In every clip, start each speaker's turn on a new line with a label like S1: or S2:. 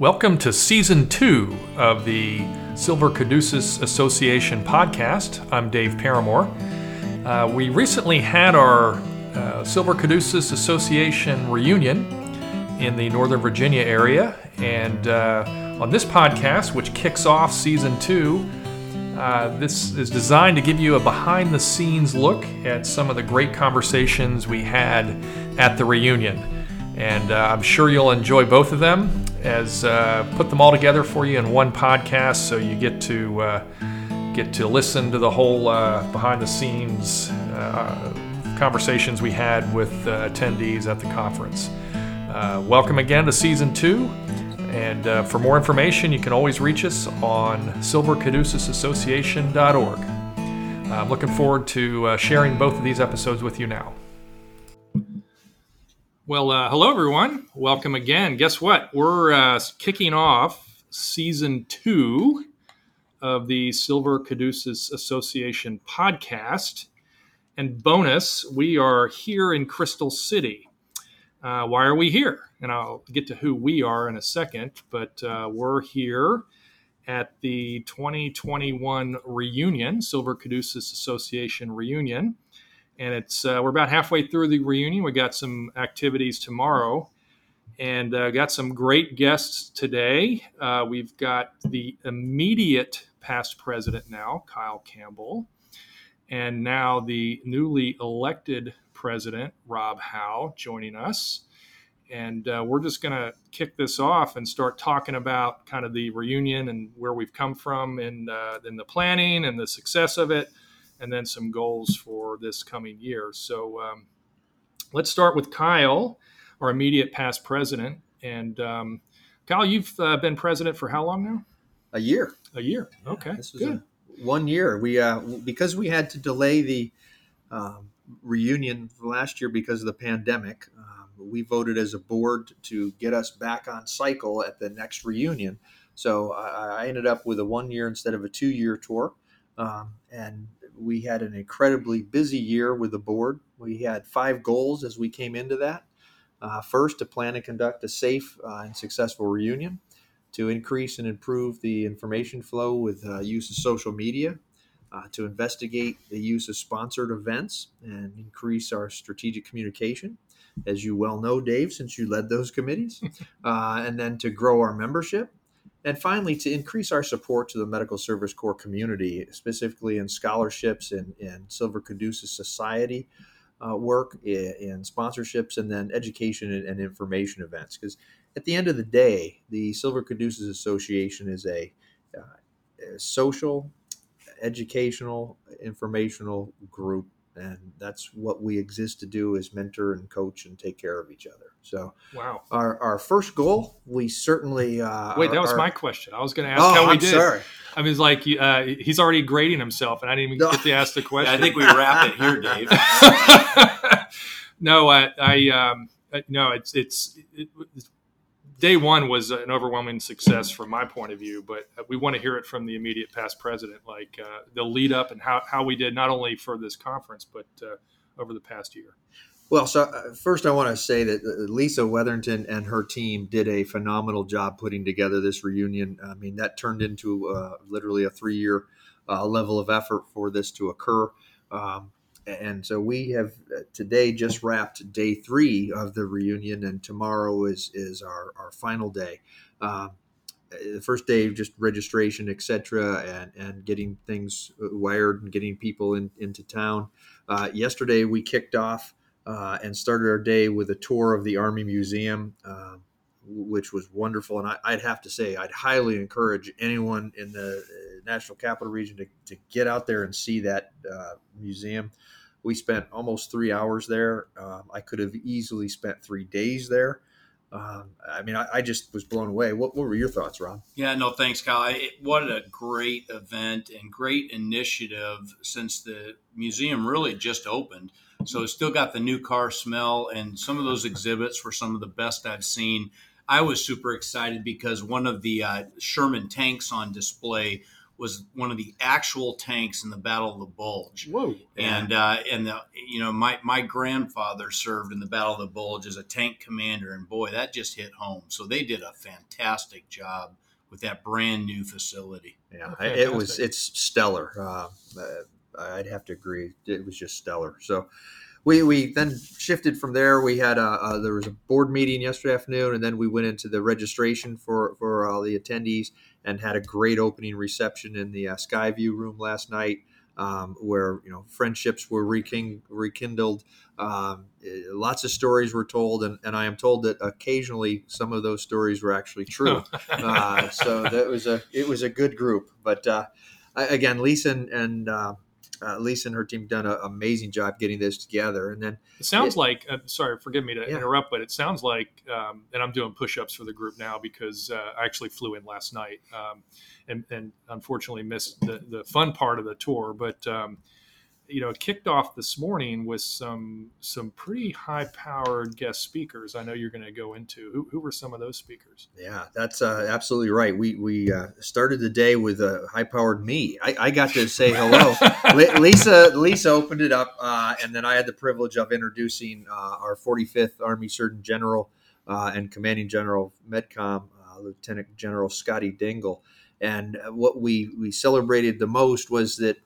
S1: Welcome to season two of the Silver Caduceus Association podcast. I'm Dave Paramore. Uh, we recently had our uh, Silver Caduceus Association reunion in the Northern Virginia area, and uh, on this podcast, which kicks off season two, uh, this is designed to give you a behind the scenes look at some of the great conversations we had at the reunion. And uh, I'm sure you'll enjoy both of them as uh, put them all together for you in one podcast, so you get to uh, get to listen to the whole uh, behind the scenes uh, conversations we had with uh, attendees at the conference. Welcome again to season two. And for more information, you can always reach us on silvercaduceusassociation.org. I'm looking forward to sharing both of these episodes with you now. Well, uh, hello everyone. Welcome again. Guess what? We're uh, kicking off season two of the Silver Caduceus Association podcast. And bonus, we are here in Crystal City. Uh, why are we here? And I'll get to who we are in a second, but uh, we're here at the 2021 reunion, Silver Caduceus Association reunion and it's uh, we're about halfway through the reunion. We got some activities tomorrow, and uh, got some great guests today. Uh, we've got the immediate past president now, Kyle Campbell, and now the newly elected president, Rob Howe, joining us. And uh, we're just going to kick this off and start talking about kind of the reunion and where we've come from in, uh, in the planning and the success of it and then some goals for this coming year. So um, let's start with Kyle, our immediate past president. And um, Kyle, you've uh, been president for how long now?
S2: A year.
S1: A year. Okay.
S2: this was good. one year. We uh, because we had to delay the um, reunion last year because of the pandemic. Um, we voted as a board to get us back on cycle at the next reunion. So I, I ended up with a one year instead of a two year tour. Um, and we had an incredibly busy year with the board. We had five goals as we came into that. Uh, first, to plan and conduct a safe uh, and successful reunion, to increase and improve the information flow with uh, use of social media, uh, to investigate the use of sponsored events and increase our strategic communication, as you well know, Dave, since you led those committees, uh, and then to grow our membership and finally, to increase our support to the Medical Service Corps community, specifically in scholarships and, and Silver Caduceus Society uh, work, in, sponsorships, and then education and, and information events. Because at the end of the day, the Silver Caduceus Association is a, uh, a social, educational, informational group and that's what we exist to do is mentor and coach and take care of each other. So
S1: wow.
S2: our, our first goal we certainly uh,
S1: wait that was my question. I was going to ask oh, how we I'm did. sorry. i mean it's like uh, he's already grading himself and i didn't even no. get to ask the question
S3: yeah, i think we wrap it here dave.
S1: No i, I um, no it's it's it, day one was an overwhelming success from my point of view, but we want to hear it from the immediate past president, like uh, the lead up and how, how we did not only for this conference, but uh, over the past year.
S2: Well, so uh, first I want to say that uh, Lisa Weatherington and her team did a phenomenal job putting together this reunion. I mean, that turned into uh, literally a three year uh, level of effort for this to occur. Um, and so we have uh, today just wrapped day three of the reunion, and tomorrow is is our, our final day. Um, the first day just registration, etc., and and getting things wired and getting people in, into town. Uh, yesterday we kicked off uh, and started our day with a tour of the Army Museum. Uh, which was wonderful, and I, would have to say I'd highly encourage anyone in the uh, National Capital Region to, to get out there and see that uh, museum. We spent almost three hours there. Um, I could have easily spent three days there. Um, I mean, I, I, just was blown away. What, what, were your thoughts, Ron?
S3: Yeah, no, thanks, Kyle. It, what a great event and great initiative since the museum really just opened. So it's still got the new car smell, and some of those exhibits were some of the best I've seen. I was super excited because one of the uh, Sherman tanks on display was one of the actual tanks in the Battle of the Bulge.
S1: Whoa!
S3: And uh, and the, you know my my grandfather served in the Battle of the Bulge as a tank commander, and boy, that just hit home. So they did a fantastic job with that brand new facility.
S2: Yeah,
S1: Oh,
S2: it was it's stellar. Uh, uh, I'd have to agree. It was just stellar. So we we then shifted from there. We had a, uh there was a board meeting yesterday afternoon, and then we went into the registration for for all the attendees and had a great opening reception in the uh, Skyview room last night. Um, where you know friendships were reking- rekindled, um, eh, lots of stories were told, and, and I am told that occasionally some of those stories were actually true. uh, so that was a it was a good group. But uh, I- again, Lisa and, and uh, Lisa and her team done an amazing job getting this together. And then
S1: It sounds
S2: Yeah.
S1: like, uh, sorry, forgive me to
S2: Yeah.
S1: interrupt, but it sounds like, um, and I'm doing push ups for the group now because uh, I actually flew in last night um, and, and unfortunately missed the, the fun part of the tour. But, um, you know, kicked off this morning with some some pretty high powered guest speakers. I know you're going to go into. Who, who were some of those speakers?
S2: yeah, that's uh, absolutely right. We we uh, started the day with a high powered me. I, I got to say hello. Li- Lisa Lisa opened it up, uh, and then I had the privilege of introducing uh, our 45th Army Surgeon General uh, and Commanding General MedCom, uh, Lieutenant General Scotty Dingle. And what we we celebrated the most was that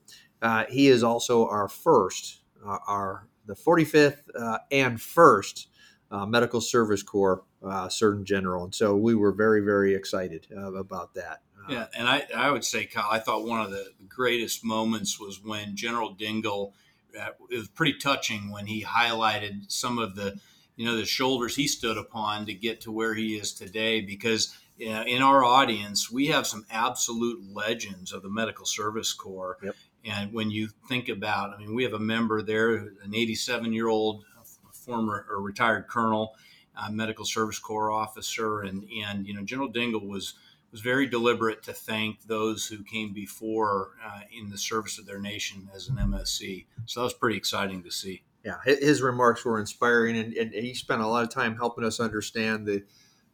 S2: uh, he is also our first, uh, our the 45th uh, and first uh, Medical Service Corps uh, Surgeon General, and so we were very very excited uh, about that. Uh,
S3: Yeah, and I, I would say, Kyle, I thought one of the greatest moments was when General Dingle. Uh, it was pretty touching when he highlighted some of the, you know, the shoulders he stood upon to get to where he is today. Because in our audience, we have some absolute legends of the Medical Service Corps.
S2: Yep.
S3: And when you think about, I mean, we have a member there, an 87 year old former or retired colonel, uh, Medical Service Corps officer, and and you know, General Dingle was was very deliberate to thank those who came before uh, in the service of their nation as an MSC. So that was pretty exciting to see.
S2: yeah, his remarks were inspiring, and, and he spent a lot of time helping us understand the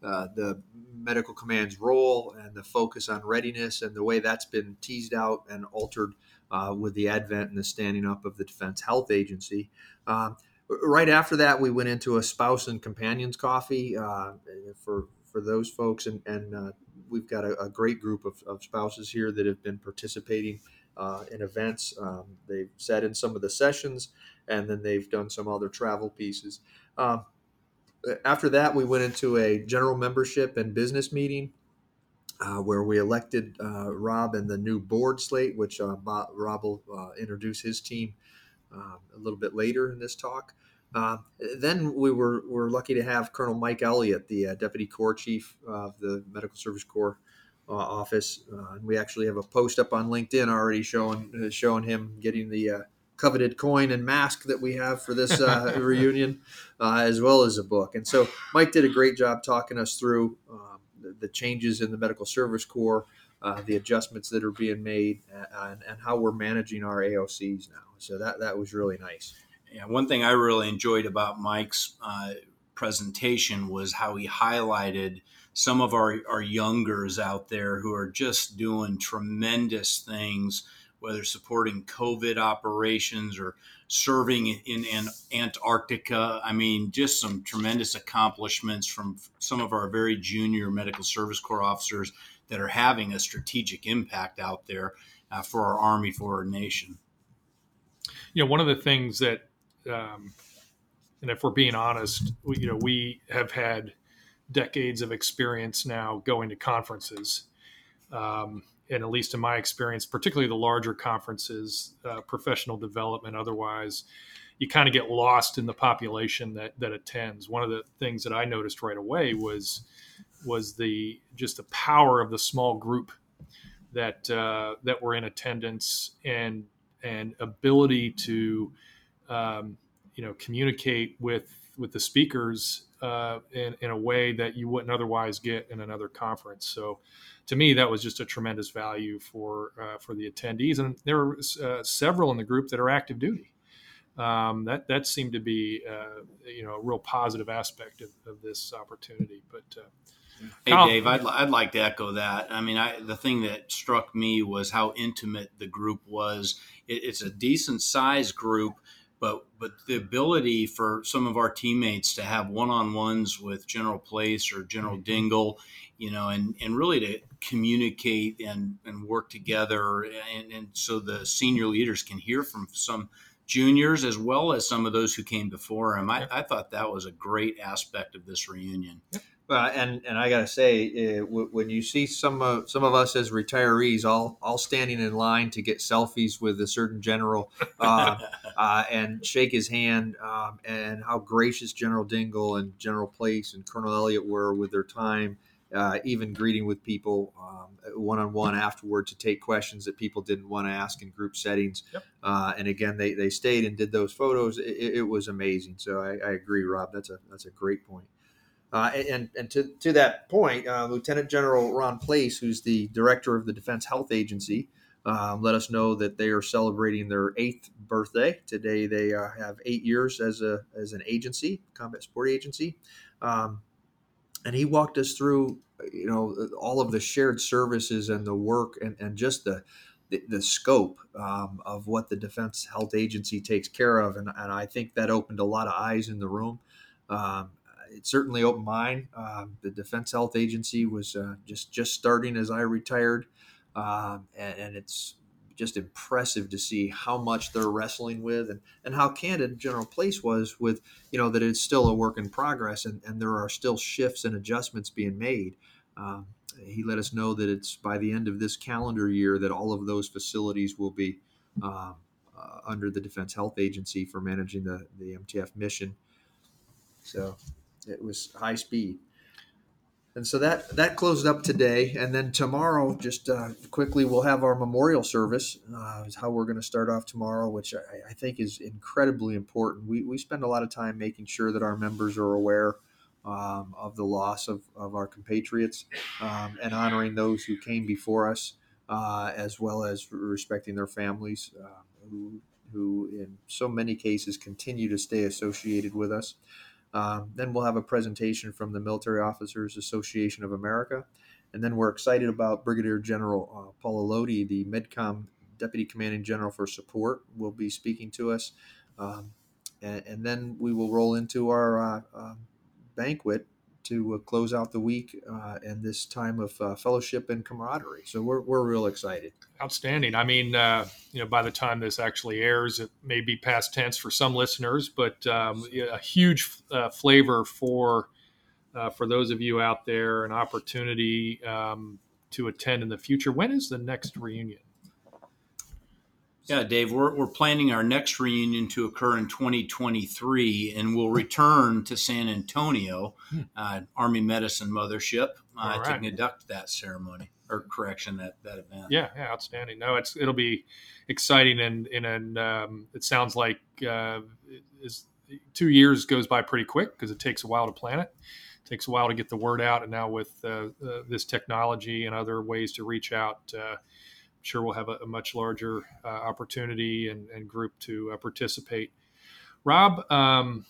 S2: uh, the medical command's role and the focus on readiness and the way that's been teased out and altered uh, with the advent and the standing up of the Defense Health Agency. Um, right after that, we went into a spouse and companions coffee uh, for for those folks, and, and uh, we've got a, a great group of, of spouses here that have been participating uh, in events. Um, they've sat in some of the sessions, and then they've done some other travel pieces. Um, after that, we went into a general membership and business meeting. Uh, where we elected uh, Rob and the new board slate, which uh, Bob, Rob will uh, introduce his team um, a little bit later in this talk. Uh, then we were, were lucky to have Colonel Mike Elliott, the uh, Deputy Corps Chief of the Medical Service Corps uh, office, uh, and we actually have a post up on LinkedIn already showing uh, showing him getting the uh, coveted coin and mask that we have for this uh, reunion, uh, as well as a book. And so Mike did a great job talking us through the, changes in the Medical Service Corps, uh, the adjustments that are being made, uh, and, and how we're managing our AOCs now. So that that was really nice.
S3: Yeah, one thing I really enjoyed about Mike's uh, presentation was how he highlighted some of our, our youngers out there who are just doing tremendous things, whether supporting COVID operations or serving in, in Antarctica. I mean, just some tremendous accomplishments from some of our very junior Medical Service Corps officers that are having a strategic impact out there uh, for our Army, for our nation.
S1: you know, one of the things that, um, and if we're being honest, we, you know, we have had decades of experience now going to conferences. Um, and at least in my experience, particularly the larger conferences, uh, professional development, otherwise, you kind of get lost in the population that that attends. One of the things that I noticed right away was was the just the power of the small group that uh, that were in attendance and and ability to um, you know communicate with with the speakers uh, in, in a way that you wouldn't otherwise get in another conference. So to me, that was just a tremendous value for uh, for the attendees, and there were uh, several in the group that are active duty. Um, that that seemed to be uh, you know a real positive aspect of, of this opportunity. But uh,
S3: Hey, Dave, I'd, I'd like to echo that. I mean, I, the thing that struck me was how intimate the group was. It, it's a decent sized group, but but the ability for some of our teammates to have one on ones with General Place or General mm-hmm. Dingle, you know, and, and really to communicate and, and work together, and, and so the senior leaders can hear from some juniors as well as some of those who came before him. I, I thought that was a great aspect of this reunion.
S2: Uh, and and I got to say, uh, w- when you see some of some of us as retirees all all standing in line to get selfies with a certain general uh, uh, and shake his hand, um, and how gracious General Dingle and General Place and Colonel Elliott were with their time, uh, even greeting with people one on one afterward to take questions that people didn't want to ask in group settings. Yep. Uh, and again, they, they stayed and did those photos. It, it was amazing. So I, I agree, Rob. That's a that's a great point. Uh, and and to, to that point, uh, Lieutenant General Ron Place, who's the director of the Defense Health Agency, um, let us know that they are celebrating their eighth birthday today. They uh, have eight years as a as an agency, combat support agency, um, and he walked us through, you know, all of the shared services and the work and, and just the the, the scope um, of what the Defense Health Agency takes care of, and, and I think that opened a lot of eyes in the room. Um, it certainly opened mine. Um, the Defense Health Agency was uh, just just starting as I retired, um, and, and, it's just impressive to see how much they're wrestling with and, and how candid General Place was with you know that it's still a work in progress and, and there are still shifts and adjustments being made. Um, he let us know that it's by the end of this calendar year that all of those facilities will be um, uh, under the Defense Health Agency for managing the, the MTF mission. So it was high speed. And so that that closed up today, and then tomorrow, just uh, quickly, we'll have our memorial service. Uh, is how we're going to start off tomorrow, which I, I, think is incredibly important. We, we spend a lot of time making sure that our members are aware um, of the loss of, of our compatriots um, and honoring those who came before us, uh, as well as respecting their families, uh, who who in so many cases continue to stay associated with us. Um, then we'll have a presentation from the Military Officers Association of America. And then we're excited about Brigadier General uh, Paula Lodi, the MedCom Deputy Commanding General for Support, will be speaking to us. Um, and, and, then we will roll into our uh, uh, banquet to uh, close out the week uh, and this time of uh, fellowship and camaraderie. So we're, we're real excited.
S1: Outstanding. I mean, uh, you know, by the time this actually airs, it may be past tense for some listeners, but um, a huge uh, flavor for uh, for those of you out there, an opportunity um, to attend in the future. When is the next reunion?
S3: Yeah, Dave, we're, we're planning our next reunion to occur in 2023, and we'll return to San Antonio, hmm. uh, Army Medicine Mothership, uh, right. to conduct that ceremony or correction that that event.
S1: Yeah, yeah, outstanding. No, it's it'll be exciting, and and um, it sounds like uh, is two years goes by pretty quick because it takes a while to plan it. it. Takes a while to get the word out, and now with uh, uh, this technology and other ways to reach out uh, sure we'll have a, a much larger uh, opportunity and, and, group to uh, participate. Rob, um,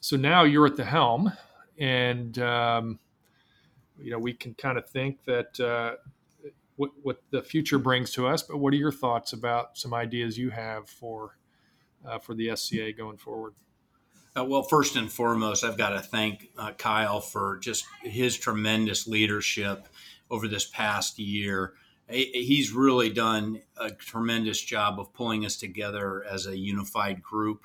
S1: so now you're at the helm, and um, you know we can kind of think that uh, what, what the future brings to us. But what are your thoughts about some ideas you have for uh, for the SCA going forward?
S3: Uh, well, first and foremost, I've got to thank uh, Kyle for just his tremendous leadership over this past year he's really done a tremendous job of pulling us together as a unified group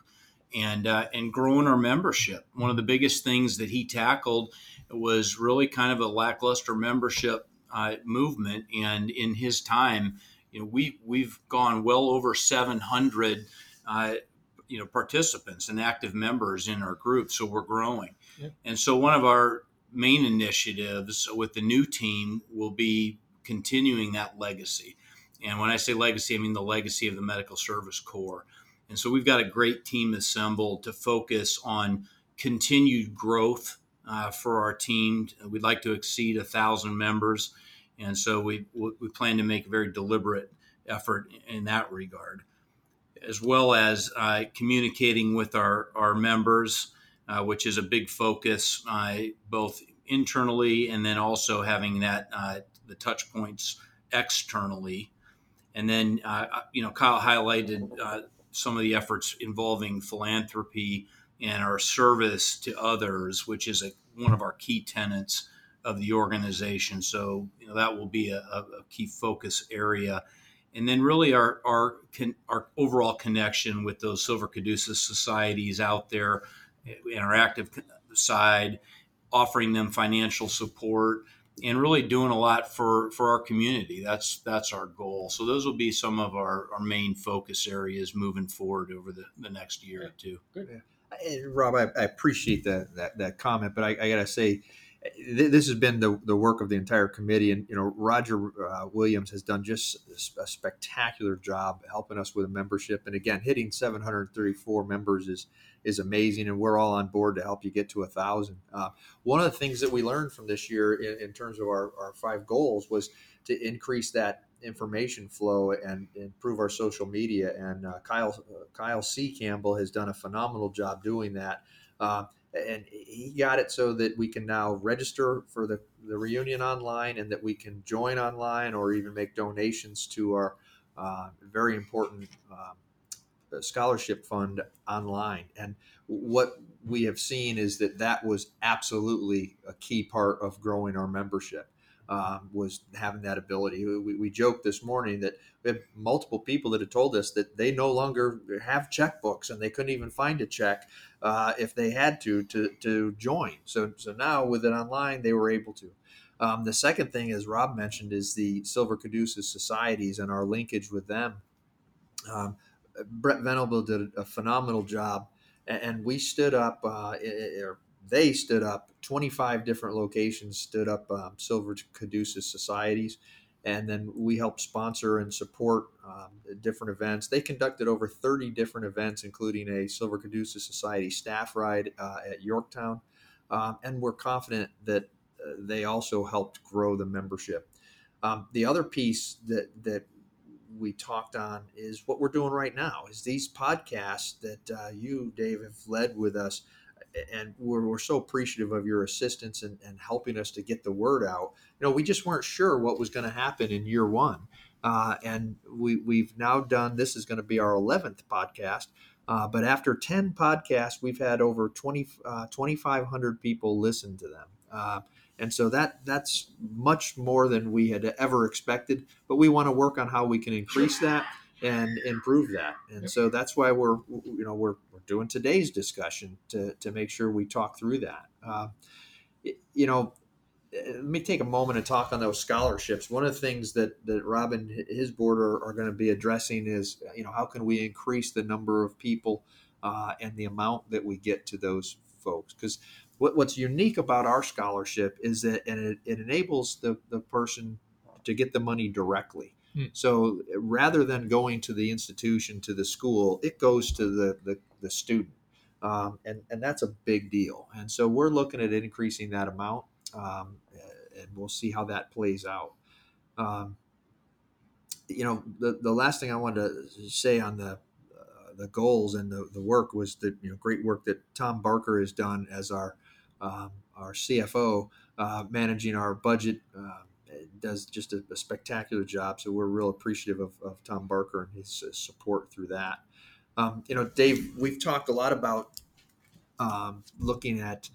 S3: and uh, and growing our membership. One of the biggest things that he tackled was really kind of a lackluster membership uh, movement, and in his time, you know, we we've gone well over 700. Uh, you know, participants and active members in our group, so we're growing. Yeah. And so, one of our main initiatives with the new team will be continuing that legacy. And when I say legacy, I mean the legacy of the Medical Service Corps. And so we've got a great team assembled to focus on continued growth uh, for our team. We'd like to exceed a thousand members, and so we we plan to make a very deliberate effort in that regard, as well as uh, communicating with our our members, uh, which is a big focus, uh, both internally, and then also having that uh, the touch points externally. And then, uh, uh you know, Kyle highlighted uh, some of the efforts involving philanthropy and our service to others, which is a, one of our key tenets of the organization. So, you know, that will be a, a key focus area. And then, really, our our our overall connection with those Silver Caduceus societies out there, in our active side, offering them financial support, and really doing a lot for for our community. That's that's our goal. So those will be some of our, our main focus areas moving forward over the, the next year or two.
S2: Good. Yeah. Rob, I, I appreciate that, that that comment, but I, I got to say, this has been the, the work of the entire committee and you know roger uh, williams has done just a spectacular job helping us with a membership and again hitting 734 members is is amazing and we're all on board to help you get to a thousand. Uh, one of the things that we learned from this year in, in terms of our, our five goals was to increase that information flow and improve our social media and uh, kyle uh, kyle c. Campbell has done a phenomenal job doing that. Uh, and he got it so that we can now register for the, the reunion online and that we can join online or even make donations to our uh, very important uh, scholarship fund online and what we have seen is that that was absolutely a key part of growing our membership um, was having that ability. We, we joked this morning that we have multiple people that have told us that they no longer have checkbooks and they couldn't even find a check uh, if they had to, to to join. So so now with it online, they were able to. Um, the second thing, as Rob mentioned, is the Silver Caduceus societies and our linkage with them. Um, Brett Venable did a phenomenal job, and we stood up, uh, they stood up 25 different locations stood up um, silver caduceus societies and then we helped sponsor and support um, different events. They conducted over 30 different events including a silver caduceus society staff ride uh, at yorktown um, and we're confident that uh, they also helped grow the membership. Um, the other piece that that we talked on is what we're doing right now is these podcasts that uh, you dave have led with us and we're, we're so appreciative of your assistance and, and helping us to get the word out. You know, we just weren't sure what was going to happen in year one. Uh, and we, we've now done, this is going to be our 11th podcast. Uh, but after 10 podcasts, we've had over 20, uh, 2,500 people listen to them. And so that that's much more than we had ever expected. But we want to work on how we can increase that and improve that. And yep. so that's why we're you know we're, we're doing today's discussion to to make sure we talk through that. Uh, you know, let me take a moment and talk on those scholarships. One of the things that that Robin his board are, are going to be addressing is you know how can we increase the number of people uh, and the amount that we get to those folks because what, what's unique about our scholarship is that and it, it enables the, the person to get the money directly Hmm. So rather than going to the institution, to the school, it goes to the, the, the student. Um, and, and that's a big deal. And so we're looking at increasing that amount, um, and we'll see how that plays out. Um, you know, the, the last thing I wanted to say on the uh, the goals and the, the work was the you know great work that Tom Barker has done as our um, our CFO, uh, managing our budget. Uh, does just a, a, spectacular job. So we're real appreciative of, of Tom Barker and his uh, support through that. Um, you know, Dave, we've talked a lot about um, looking at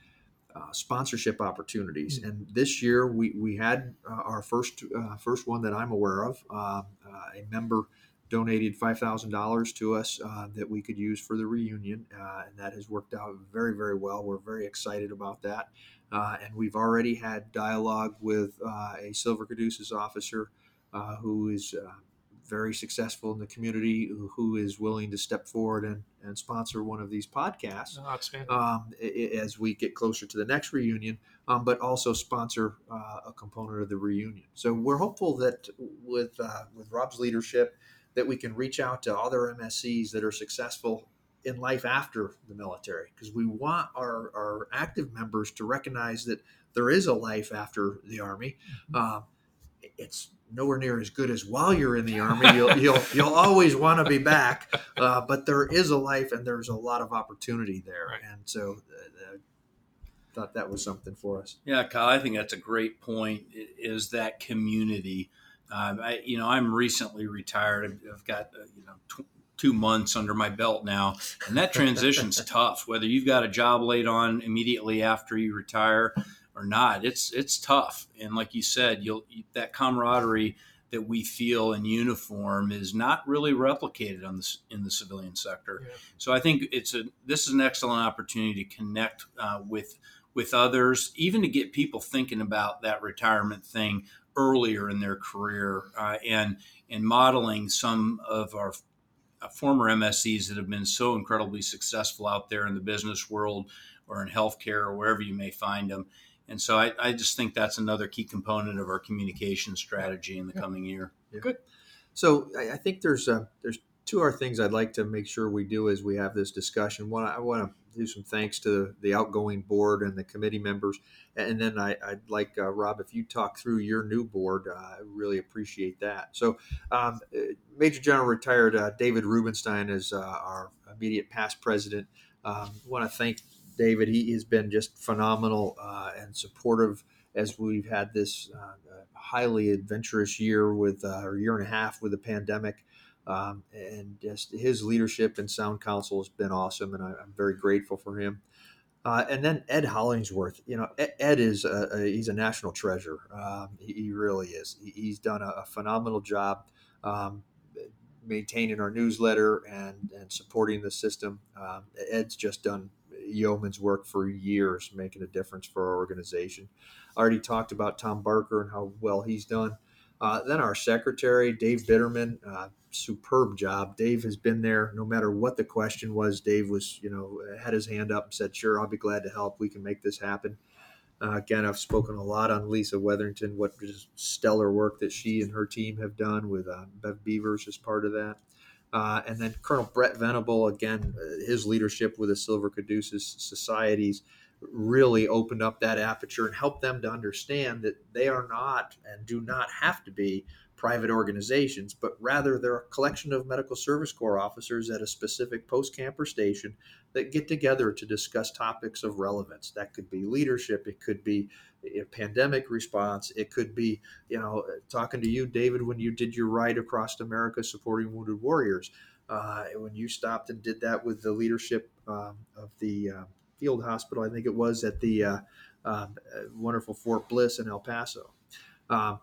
S2: uh, sponsorship opportunities, mm-hmm. and this year we we had uh, our first uh, first one that I'm aware of. Um, uh, a member donated five thousand dollars to us uh, that we could use for the reunion, and that has worked out very very well. We're very excited about that. Uh, and we've already had dialogue with uh, a Silver Caduceus officer uh, who is uh, very successful in the community, who, who is willing to step forward and, and sponsor one of these podcasts
S1: oh, um,
S2: as we get closer to the next reunion, um, but also sponsor uh, a component of the reunion. So we're hopeful that with uh, with Rob's leadership, that we can reach out to other MSCs that are successful in life after the military because we want our, our active members to recognize that there is a life after the army. Mm-hmm. Uh, it's nowhere near as good as while you're in the army. You'll you'll, you'll always want to be back, uh, but there is a life and there's a lot of opportunity there. Right. And so, uh, thought that was something for us.
S3: Yeah, Kyle, I think that's a great point. Is that community? Um, I, you know, I'm recently retired. I've got uh, you know tw- two months under my belt now, and that transition's tough. Whether you've got a job laid on immediately after you retire or not, it's it's tough. And like you said, you'll that camaraderie that we feel in uniform is not really replicated on this in the civilian sector. Yeah. So I think it's a this is an excellent opportunity to connect uh, with with others, even to get people thinking about that retirement thing earlier in their career, uh, and and modeling some of our uh, former MSCs that have been so incredibly successful out there in the business world or in healthcare or wherever you may find them. And so I, I just think that's another key component of our communication strategy in the yeah. coming year.
S2: Yeah. Good. So I, I think there's uh, there's two other things I'd like to make sure we do as we have this discussion. One, I want to do some thanks to the outgoing board and the committee members, and then I, would like uh, Rob if you talk through your new board. Uh, I really appreciate that. So, um, Major General retired uh, David Rubenstein is uh, our immediate past president. Um, I want to thank David. He has been just phenomenal uh, and supportive as we've had this uh, highly adventurous year with uh, or year and a half with the pandemic. Um, and just his leadership and sound counsel has been awesome, and I, am very grateful for him. Uh, and then Ed Hollingsworth, you know, Ed, Ed is a, a, he's a national treasure. Um, he, he, really is. He, he's done a, a phenomenal job um, maintaining our newsletter and and supporting the system. Um, Ed's just done yeoman's work for years, making a difference for our organization. I already talked about Tom Barker and how well he's done. Uh, then our secretary, Dave Bitterman, uh, superb job. Dave has been there no matter what the question was. Dave was, you know, had his hand up and said, "Sure, I'll be glad to help. We can make this happen." Uh, again, I've spoken a lot on Lisa Weatherington, what just stellar work that she and her team have done with uh, Bev Beavers as part of that. Uh, and then Colonel Brett Venable, again, uh, his leadership with the Silver Caduceus Societies really opened up that aperture and helped them to understand that they are not and do not have to be private organizations, but rather they're a collection of medical service corps officers at a specific post camper station that get together to discuss topics of relevance. That could be leadership, it could be a pandemic response, it could be, you know, talking to you, David, when you did your ride across America supporting wounded warriors. Uh, when you stopped and did that with the leadership um, of the uh, field hospital, I think it was at the uh, um, wonderful Fort Bliss in El Paso. Um,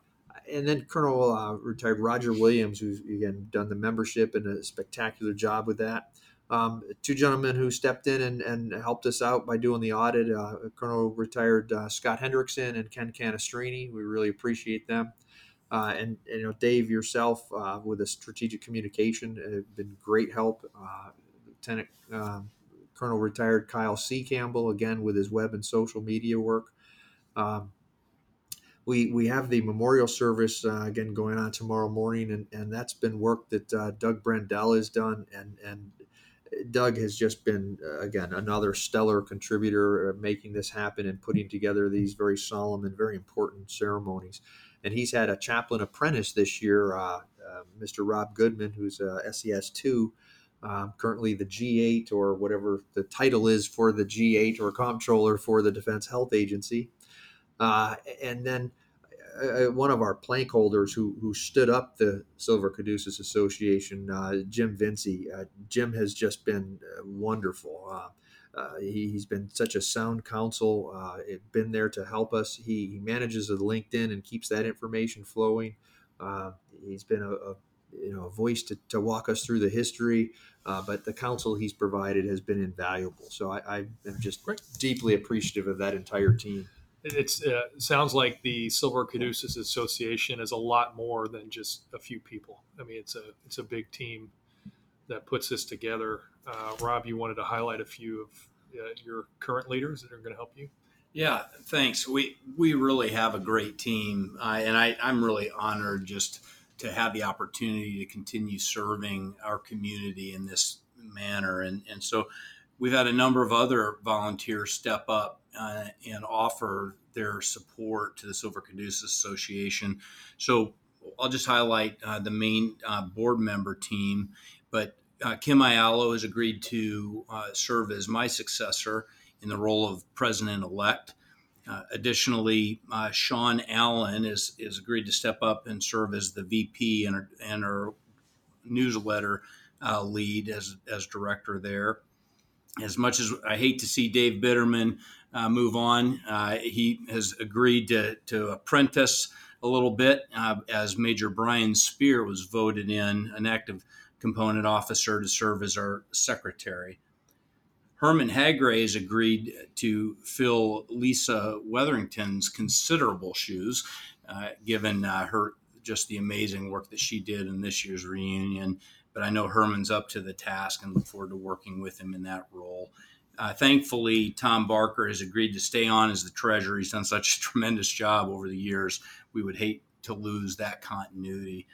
S2: and then Colonel uh, retired Roger Williams, who's again done the membership and a spectacular job with that. Um, two gentlemen who stepped in and, and, helped us out by doing the audit. Uh, Colonel retired uh, Scott Hendrickson and Ken Canastrini. We really appreciate them. Uh, and, and, you know, Dave, yourself uh, with the strategic communication have been great help. Uh, Lieutenant um, Colonel retired Kyle C. Campbell again with his web and social media work. Um, we we have the memorial service uh, again going on tomorrow morning, and, and that's been work that uh, Doug Brandell has done, and and Doug has just been uh, again another stellar contributor making this happen and putting together these very solemn and very important ceremonies. And he's had a chaplain apprentice this year, uh, uh, Mr. Rob Goodman, who's a SES two. Um, currently the G8 or whatever the title is for the G8 or comptroller for the Defense Health Agency. Uh, and then uh, uh, one of our plank holders who, who stood up the Silver Caduceus Association, uh, Jim Vinci. Uh, Jim has just been wonderful. He, has been such a sound counsel, been there to help us. He, he, manages the LinkedIn and keeps that information flowing. he's been a, a you know a voice to, to walk us through the history uh, but the counsel he's provided has been invaluable so I, I am just Great. deeply appreciative of that entire team
S1: it uh, sounds like the Silver Caduceus Association is a lot more than just a few people. I mean, it's a it's a big team that puts this together. Uh, Rob, you wanted to highlight a few of uh, your current leaders that are going to help you.
S3: Yeah, thanks. We we really have a great team, uh, and I, I'm really honored just to have the opportunity to continue serving our community in this manner. And and so we've had a number of other volunteers step up uh, and offer their support to the Silver Caduceus Association. So I'll just highlight uh, the main uh, board member team, but uh, Kim Ayalo has agreed to uh, serve as my successor in the role of president elect. Uh, additionally, uh, Sean Allen is, is agreed to step up and serve as the VP and our, and newsletter uh, lead as, as director there. As much as I hate to see Dave Bitterman uh, move on, uh, he has agreed to, to apprentice a little bit as Major Brian Spear was voted in, an active component officer, to serve as our secretary. Herman Hagray has agreed to fill Lisa Weatherington's considerable shoes, uh, given uh, her just the amazing work that she did in this year's reunion. But I know Herman's up to the task and look forward to working with him in that role. Uh, thankfully, Tom Barker has agreed to stay on as the treasurer. He's done such a tremendous job over the years. We would hate to lose that continuity.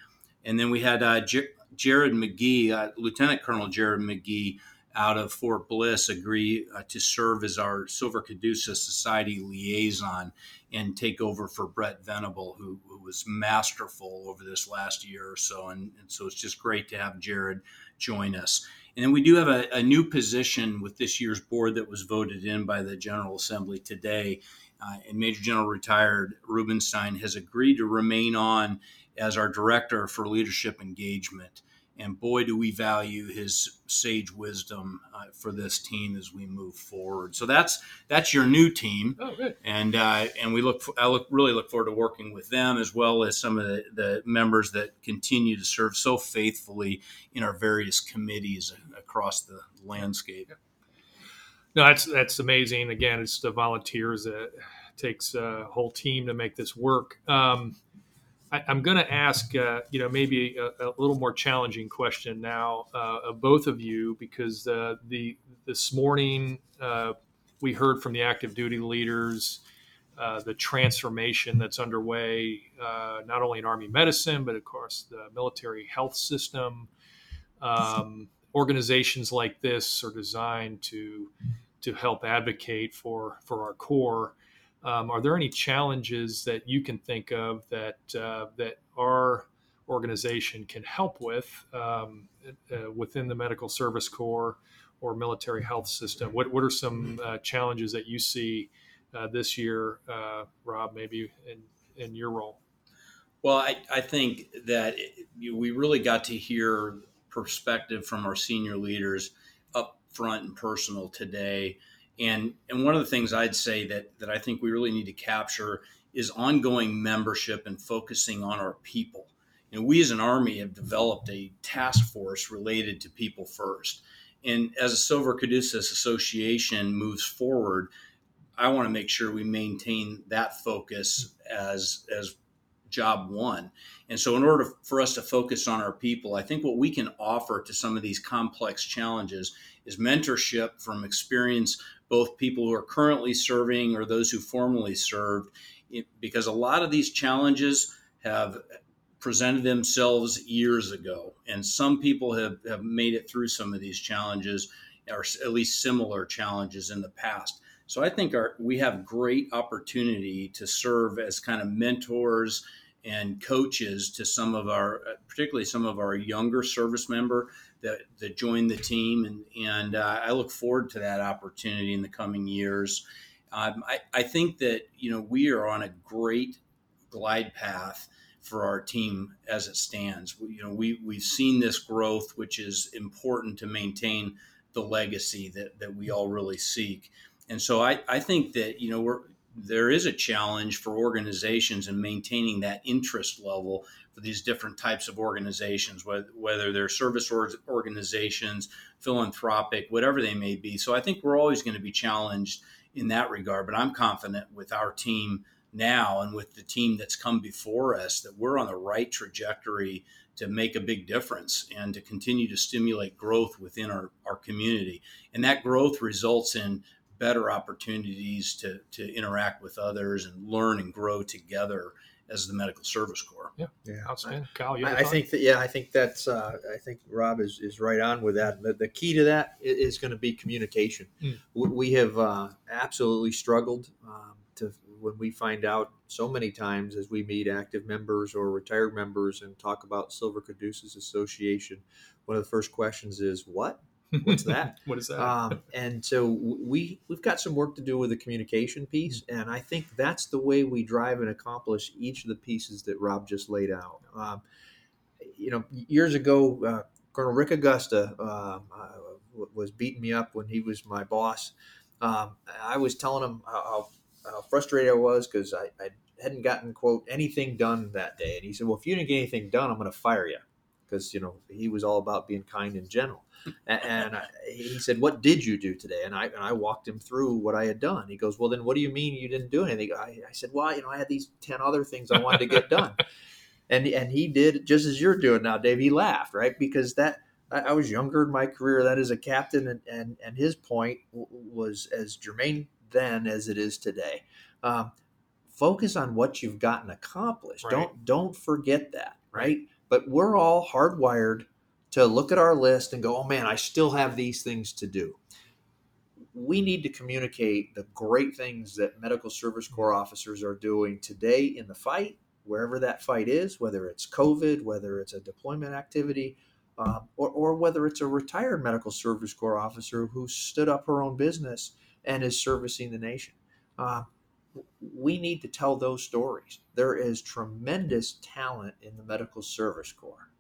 S3: And then we had uh, J- Jared McGee, uh, Lieutenant Colonel Jared McGee, out of Fort Bliss agree uh, to serve as our Silver Caduceus Society liaison and take over for Brett Venable, who, who was masterful over this last year or so. And, and, so it's just great to have Jared join us. And then we do have a, a, new position with this year's board that was voted in by the General Assembly today. Uh, and Major General retired Rubenstein has agreed to remain on as our director for leadership engagement and boy, do we value his sage wisdom uh, for this team as we move forward. So that's that's your new team,
S1: oh, good.
S3: and uh, and we look I look really look forward to working with them as well as some of the, the members that continue to serve so faithfully in our various committees across the landscape.
S1: No, that's that's amazing. Again, it's the volunteers that takes a whole team to make this work. Um, I, am going to ask, uh, you know, maybe a, a, little more challenging question now uh, of both of you because uh, the this morning uh, we heard from the active duty leaders uh, the transformation that's underway, uh, not only in Army medicine but of course the military health system. Um, organizations like this are designed to to help advocate for for our corps. Um, are there any challenges that you can think of that uh, that our organization can help with um, uh, within the medical service corps or military health system? What what are some uh, challenges that you see uh, this year, uh, Rob? Maybe in in your role.
S3: Well, I, I think that it, we really got to hear perspective from our senior leaders up front and personal today and and one of the things I'd say that that I think we really need to capture is ongoing membership and focusing on our people. And we as an army have developed a task force related to people first. And as a Silver Caduceus Association moves forward, I want to make sure we maintain that focus as as job one. And so, in order for us to focus on our people, I think what we can offer to some of these complex challenges is mentorship from experience both people who are currently serving or those who formerly served, because a lot of these challenges have presented themselves years ago. And some people have, have made it through some of these challenges, or at least similar challenges in the past. So I think our, we have great opportunity to serve as kind of mentors and coaches to some of our, particularly some of our younger service member that, that joined the team, and and uh, I look forward to that opportunity in the coming years. Um, I, I think that you know we are on a great glide path for our team as it stands. We, you know, we we've seen this growth, which is important to maintain the legacy that that we all really seek. And so I, I think that you know we're there is a challenge for organizations in maintaining that interest level for these different types of organizations, whether, they're service organizations, philanthropic, whatever they may be. So I think we're always going to be challenged in that regard. But I'm confident with our team now and with the team that's come before us that we're on the right trajectory to make a big difference and to continue to stimulate growth within our, our community. And that growth results in better opportunities to, to interact with others and learn and grow together as the medical service corps.
S1: Yeah, yeah, outstanding. Kyle,
S2: I, I think that yeah, I think that's uh, I think Rob is, is right on with that. The, the key to that is, going to be communication. Mm. We, we, have uh, absolutely struggled um, to when we find out so many times as we meet active members or retired members and talk about Silver Caduceus Association. One of the first questions is what What's that?
S1: what is that?
S2: Um, and so we we've got some work to do with the communication piece, and I think that's the way we drive and accomplish each of the pieces that Rob just laid out. Um, you know, years ago, uh, Colonel Rick Augusta uh, was beating me up when he was my boss. Um, I was telling him how, how frustrated I was because I, I hadn't gotten quote anything done that day, and he said, "Well, if you didn't get anything done, I'm going to fire you," because you know he was all about being kind and general. And I, he said, "What did you do today?" And I and I walked him through what I had done. He goes, "Well, then what do you mean you didn't do anything?" I, I said, "Well, you know, I had these ten other things I wanted to get done." and and he did just as you're doing now, Dave. He laughed, right? Because that I, I was younger in my career That is a captain, and and, and his point w- was as germane then as it is today. Um, focus on what you've gotten accomplished.
S1: Right.
S2: Don't don't forget that, right? But we're all hardwired to look at our list and go, "Oh man, I still have these things to do." We need to communicate the great things that medical service corps officers are doing today in the fight, wherever that fight is, whether it's COVID, whether it's a deployment activity, um, or, or whether it's a retired medical service corps officer who stood up her own business and is servicing the nation. Uh, we need to tell those stories. There is tremendous talent in the medical service corps.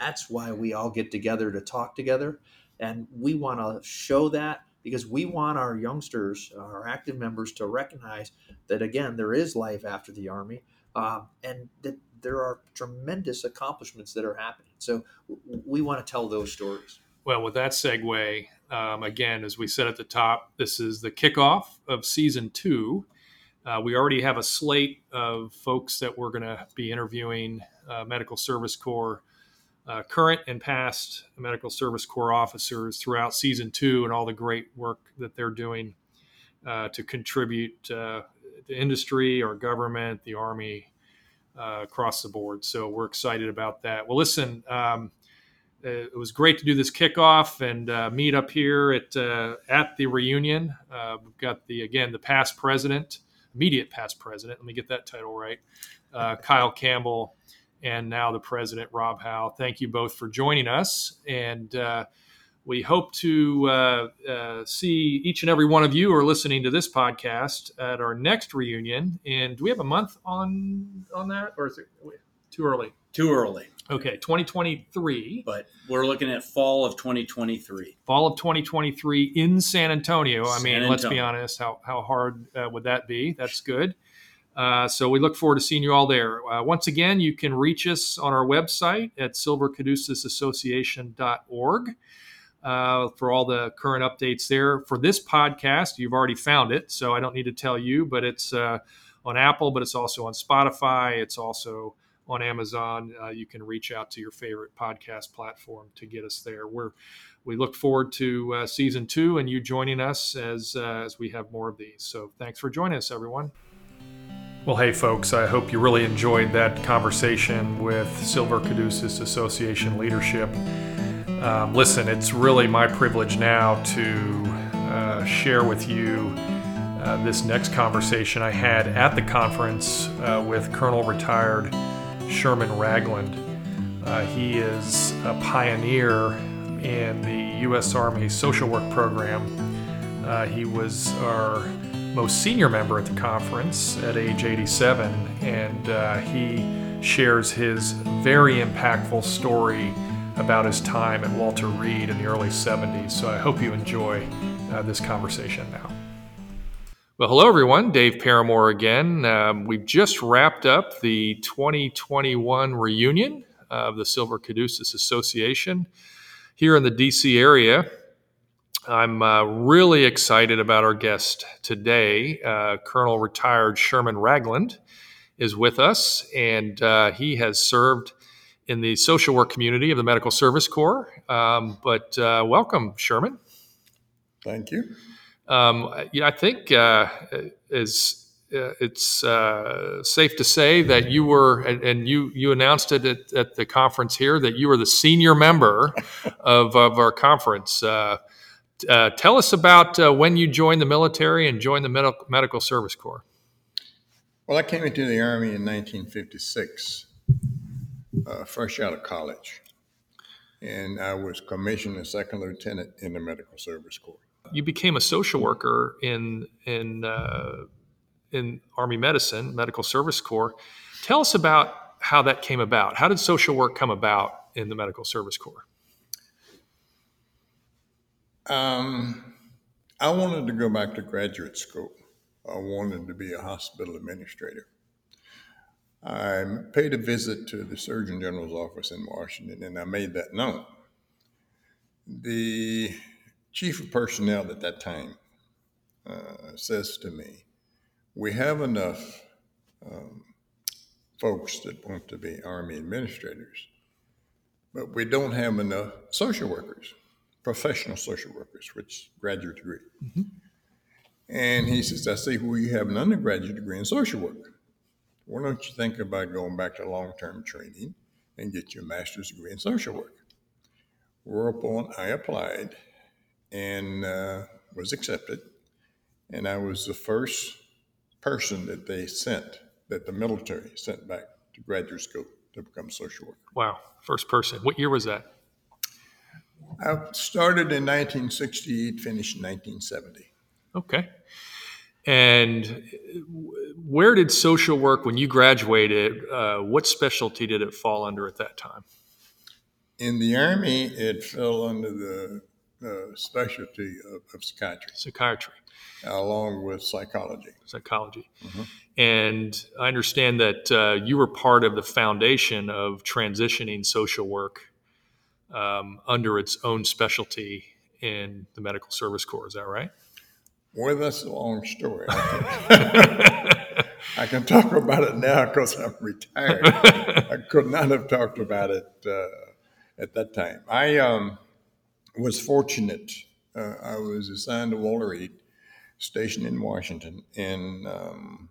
S2: That that's why we all get together to talk together, and we want to show that because we want our youngsters, our active members, to recognize that again there is life after the army, um, and that there are tremendous accomplishments that are happening. So we want to tell those stories.
S1: Well, with that segue, um, again, as we said at the top, this is the kickoff of season two. Uh, we already have a slate of folks that we're going to be interviewing uh, Medical Service Corps, uh, current and past Medical Service Corps officers throughout season two and all the great work that they're doing uh, to contribute uh, to industry, our government, the Army, uh, across the board. So we're excited about that. Well, listen, um, it was great to do this kickoff and uh, meet up here at at the reunion. We've got the again the past president, immediate past president. Let me get that title right, Kyle Campbell, and now the president Rob Howe. Thank you both for joining us, and uh, we hope to uh, see each and every one of you who are listening to this podcast at our next reunion. And do we have a month on on that, or is it too early?
S3: Too early.
S1: Okay, 2023.
S3: But we're looking at fall of 2023.
S1: Fall of 2023 in San Antonio. I
S3: San
S1: mean, let's be honest, how, how hard uh, would that be? That's good. Uh, so we look forward to seeing you all there. Uh, once again, you can reach us on our website at silvercaduceus.association.org uh, for all the current updates there. For this podcast, you've already found it, so I don't need to tell you, but it's uh, on Apple, but it's also on Spotify. It's also on Amazon. Uh, you can reach out to your favorite podcast platform to get us there. We're we look forward to uh, season two and you joining us as as we have more of these. So thanks for joining us, everyone. Well, hey, folks, I hope you really enjoyed that conversation with Silver Caduceus Association leadership. Um, listen, it's really my privilege now to uh, share with you uh, this next conversation I had at the conference uh, with Colonel Retired Sherman Ragland. Uh, he is a pioneer in the U.S. Army Social Work Program. Uh, he was our most senior member at the conference at age 87, and uh, he shares his very impactful story about his time at Walter Reed in the early 70s. So I hope you enjoy uh, this conversation now. Well, hello, everyone. Dave Paramore again. Um, we've just wrapped up the 2021 reunion of the Silver Caduceus Association here in the DC area. I'm uh, really excited about our guest today. Uh, Colonel retired Sherman Ragland is with us, and uh, he has served in the social work community of the Medical Service Corps. Um, but uh, welcome, Sherman.
S4: Thank you.
S1: Um, yeah, I think uh, is uh, it's uh, safe to say that you were, and, and you you announced it at, at, the conference here that you were the senior member of, of our conference. Uh, uh, tell us about uh, when you joined the military and joined the medical medical service corps.
S4: Well, I came into the Army in 1956, fresh out of college. and I was commissioned a second lieutenant in the Medical Service Corps.
S1: You became a social worker in in uh, in Army Medicine, Medical Service Corps. Tell us about how that came about. How did social work come about in the Medical Service Corps?
S4: Um, I wanted to go back to graduate school. I wanted to be a hospital administrator. I paid a visit to the Surgeon General's office in Washington and I made that known. The chief of personnel at that time uh, says to me, We have enough um, folks that want to be Army administrators, but we don't have enough social workers, professional social workers, which graduate degree. Mm-hmm. And he says, I see well, you have an undergraduate degree in social work why don't you think about going back to long term training and get your master's degree in social work? Whereupon I applied and uh, was accepted. And I was the first person that they sent, that the military sent back to graduate school to become a social worker.
S1: Wow, first person. What year was that?
S4: I started in 1968, finished in 1970.
S1: Okay. And where did social work, when you graduated, uh, what specialty did it fall under at that time?
S4: In the Army, it fell under the uh, specialty of, of, psychiatry.
S1: Psychiatry.
S4: Along with psychology.
S1: Psychology. Mm-hmm. And I understand that uh, you were part of the foundation of transitioning social work um, under its own specialty in the Medical Service Corps. Is that right?
S4: Well, that's a long story. I can, talk about it now because I'm retired. I could not have talked about it uh, at that time. I um, was fortunate. Uh, I was assigned to Walter Reed, stationed in Washington, and um,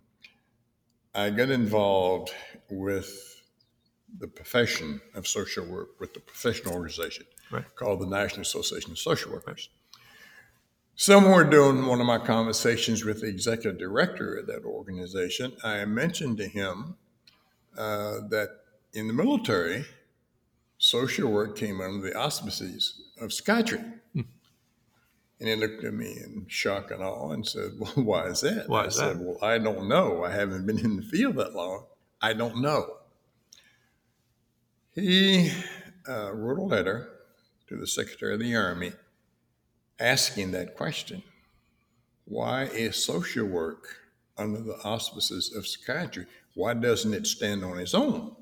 S4: I got involved with the profession of social work, with the professional organization right. called the National Association of Social Workers. Somewhere during one of my conversations with the executive director of that organization, I mentioned to him uh, that in the military, social work came under the auspices of psychiatry. Hmm. And he looked at me in shock and awe and said, Well, why is that?
S1: Why is
S4: I
S1: that?
S4: said, Well, I don't know. I haven't been in the field that long. I don't know. He uh, wrote a letter to the Secretary of the Army asking that question why is social work under the auspices of psychiatry? Why doesn't it stand on its own?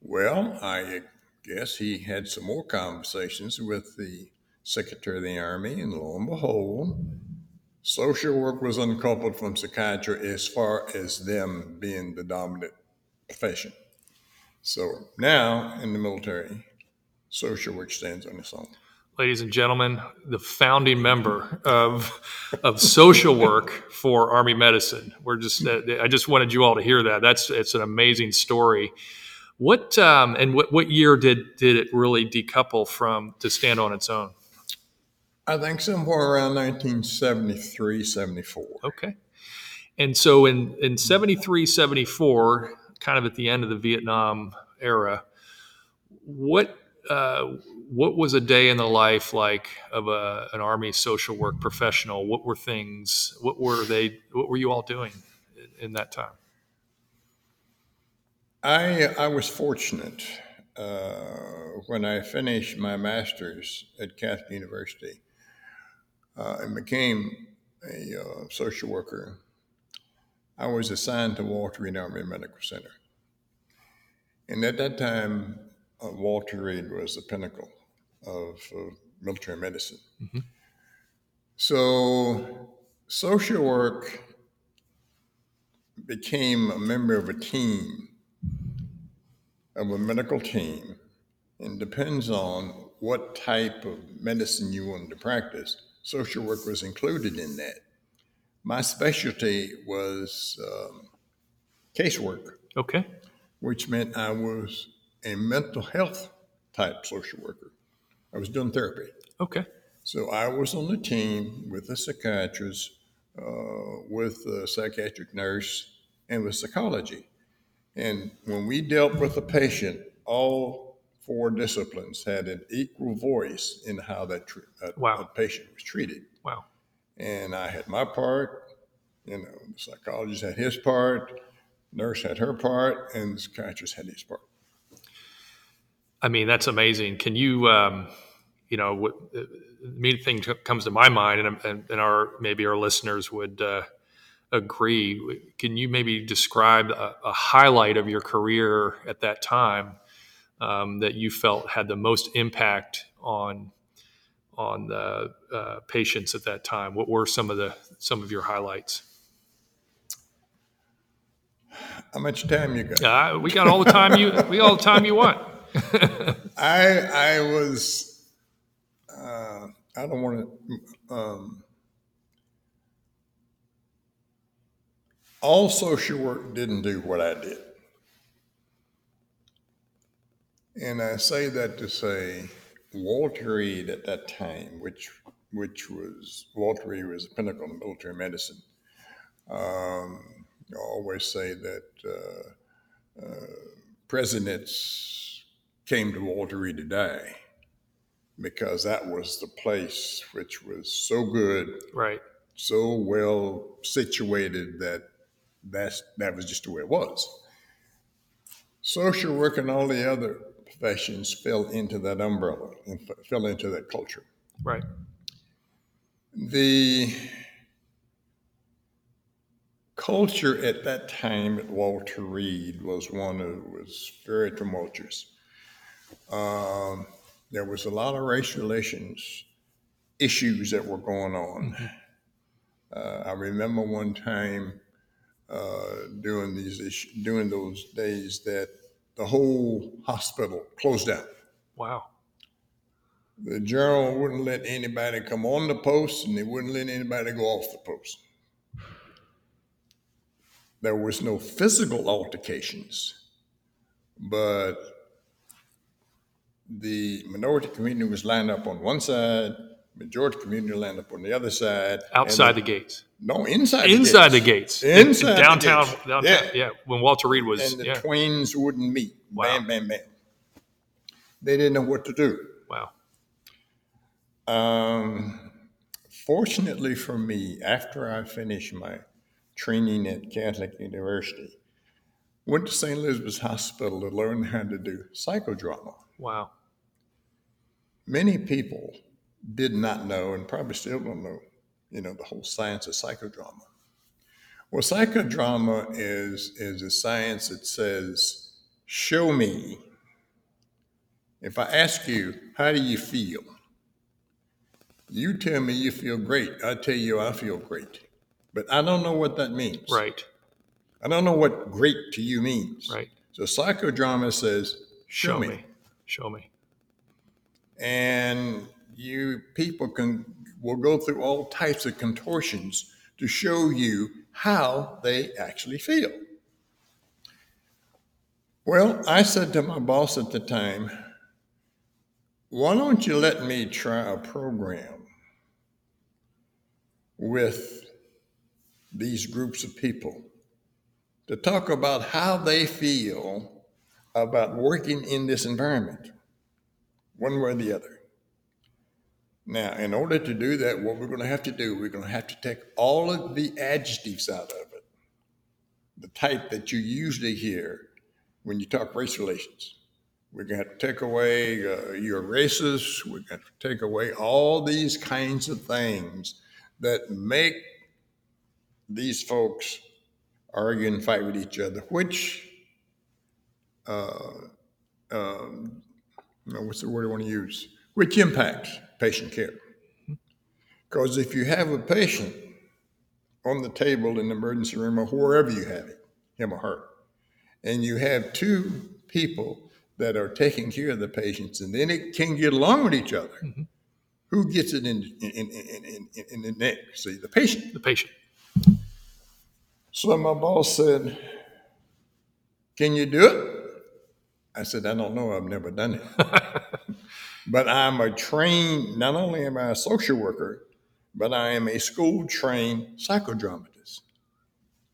S4: Well, I guess he had some more conversations with the Secretary of the Army, and lo and behold, social work was uncoupled from psychiatry as far as them being the dominant profession. So now in the military, social work stands on its own
S1: ladies and gentlemen, the founding member of of social work for Army Medicine. We're just uh, I just wanted you all to hear that. That's it's an amazing story. What um, and what, what year did did it really decouple from to stand on its own?
S4: I think somewhere around 1973, 74.
S1: Okay. And so in, in 73, 74, kind of at the end of the Vietnam era, what uh, what was a day in the life like of a, an army social work professional? What were things? What were they? What were you all doing in, that time?
S4: I I was fortunate uh, when I finished my master's at Catholic University uh, and became a uh, social worker. I was assigned to Walter Reed Army Medical Center, and at that time, uh, Walter Reed was the pinnacle of, of military medicine. Mm-hmm. So, social work became a member of a team, of a medical team, and depends on what type of medicine you wanted to practice. Social work was included in that. My specialty was um, casework.
S1: Okay.
S4: Which meant I was a mental health type social worker. I was doing therapy.
S1: Okay.
S4: So I was on the team with a psychiatrist, uh, with a psychiatric nurse, and with psychology. And when we dealt with a patient, all four disciplines had an equal voice in how that tre- a,
S1: Wow.
S4: a patient was treated. And I had my part, you know, the psychologist had his part, nurse had her part, and the psychiatrist had his part.
S1: I mean, that's amazing. Can you, um, you know, what uh, immediate thing that comes to my mind, and, and, and our maybe our listeners would uh, agree. Can you maybe describe a, a highlight of your career at that time um, that you felt had the most impact on on the uh, patients at that time? What were some of the some of your highlights?
S4: How much time you got?
S1: Uh, we got all the time you we all the time you want.
S4: I I was uh, I don't want to. Um, all social work didn't do what I did, and I say that to say Walter Reed at that time, which which was Walter Reed was the pinnacle of military medicine. Um, I always say that uh, uh, presidents came to Walter Reed to die because that was the place which was so good,
S1: right.
S4: so well situated that that's, that was just the way it was. Social work and all the other professions fell into that umbrella and f- fell into that culture.
S1: Right.
S4: The culture at that time at Walter Reed was one that was very tumultuous. Um, there was a lot of race relations issues that were going on. Uh, I remember one time uh, during these issues, during those days that the whole hospital closed down.
S1: Wow.
S4: The general wouldn't let anybody come on the post, and they wouldn't let anybody go off the post. There was no physical altercations, but the minority community was lined up on one side, majority community Land up on the other side.
S1: Outside
S4: and
S1: the gates.
S4: no inside
S1: Inside the
S4: gates.
S1: gates.
S4: Inside the
S1: downtown,
S4: gates.
S1: downtown.
S4: Yeah.
S1: Yeah. When Walter Reed was.
S4: and the
S1: yeah.
S4: twains wouldn't meet.
S1: Wow.
S4: Bam, bam, bam. They didn't know what to do.
S1: wow.
S4: Um, fortunately for me, after I finished my training at Catholic University, went to St. Elizabeth's Hospital to learn how to do psychodrama.
S1: Wow.
S4: Many people did not know, and probably still don't know, you know, the whole science of psychodrama. Well, psychodrama is is a science that says, "Show me." If I ask you, "How do you feel?" You tell me you feel great. I tell you I feel great, but I don't know what that means.
S1: Right.
S4: I don't know what great to you means.
S1: Right.
S4: So psychodrama says, "Show,
S1: Show
S4: me.
S1: me. Show me.
S4: and you people can will go through all types of contortions to show you how they actually feel. Well, I said to my boss at the time, why don't you let me try a program with these groups of people to talk about how they feel about working in this environment, one way or the other. Now, in order to do that, what we're going to have to do, we're going to have to take all of the adjectives out of it, the type that you usually hear when you talk race relations. We're going to have to take away uh, you're racist. We're going to take away all these kinds of things that make these folks argue and fight with each other, which, uh, um, what's the word I want to use? Which impacts patient care. Because if you have a patient on the table in the emergency room or wherever you have it, him or her, and you have two people that are taking care of the patients and then it can get along with each other, mm-hmm. who gets it in, in, in, in, in, in the neck? See, the patient.
S1: The patient.
S4: So my boss said, Can you do it? I said, I don't know. I've never done it. but I'm a trained, not only am I a social worker, but I am a school trained psychodramatist.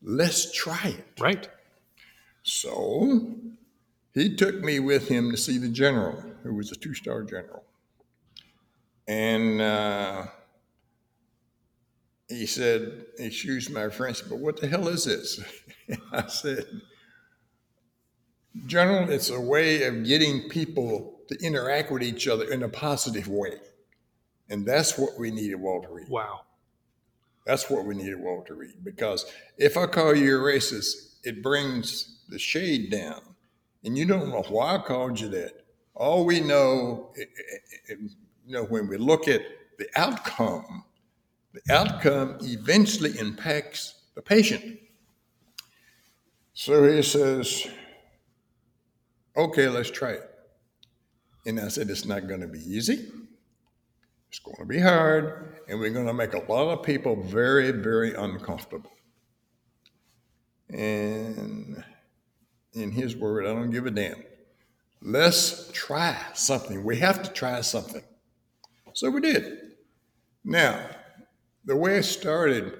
S4: Let's try it.
S1: Right.
S4: So he took me with him to see the general, who was a two star general. And uh, he said, Excuse my French, but what the hell is this? I said, General, it's a way of getting people to interact with each other in a positive way. And that's what we need at Walter Reed.
S1: Wow.
S4: That's what we need at Walter Reed. Because if I call you a racist, it brings the shade down. And you don't know why I called you that. All we know, eh, eh, eh, you know, when we look at the outcome, the outcome eventually impacts the patient. So he says, okay, let's try it. And I said, it's not going to be easy. It's going to be hard, and we're going to make a lot of people very, very uncomfortable. And in his word, I don't give a damn. Let's try something. We have to try something. So we did. Now, the way it started,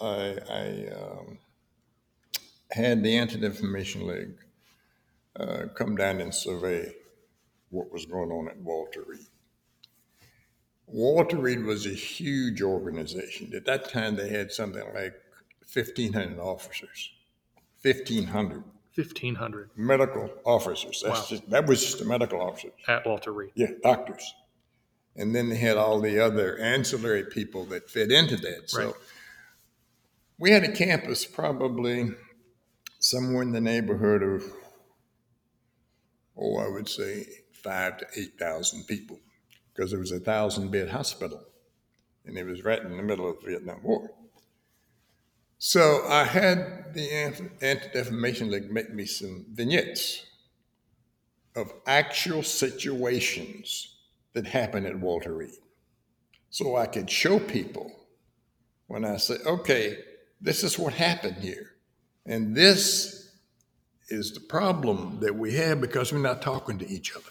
S4: I, I um, had the Anti Defamation League uh, come down and survey what was going on at Walter Reed. Walter Reed was a huge organization. At that time, they had something like 1,500 officers. 1,500.
S1: 1,500.
S4: Medical officers. That's
S1: Wow.
S4: just, that was just the medical officers.
S1: At Walter Reed.
S4: Yeah, doctors. And then they had all the other ancillary people that fit into that. So
S1: Right.
S4: we had a campus probably somewhere in the neighborhood of, oh, I would say five to 8,000 people because it was a thousand bed hospital and it was right in the middle of the Vietnam War. So I had the Anti Defamation League make me some vignettes of actual situations that happened at Walter Reed. So I could show people when I say, okay, this is what happened here. And this is the problem that we have because we're not talking to each other.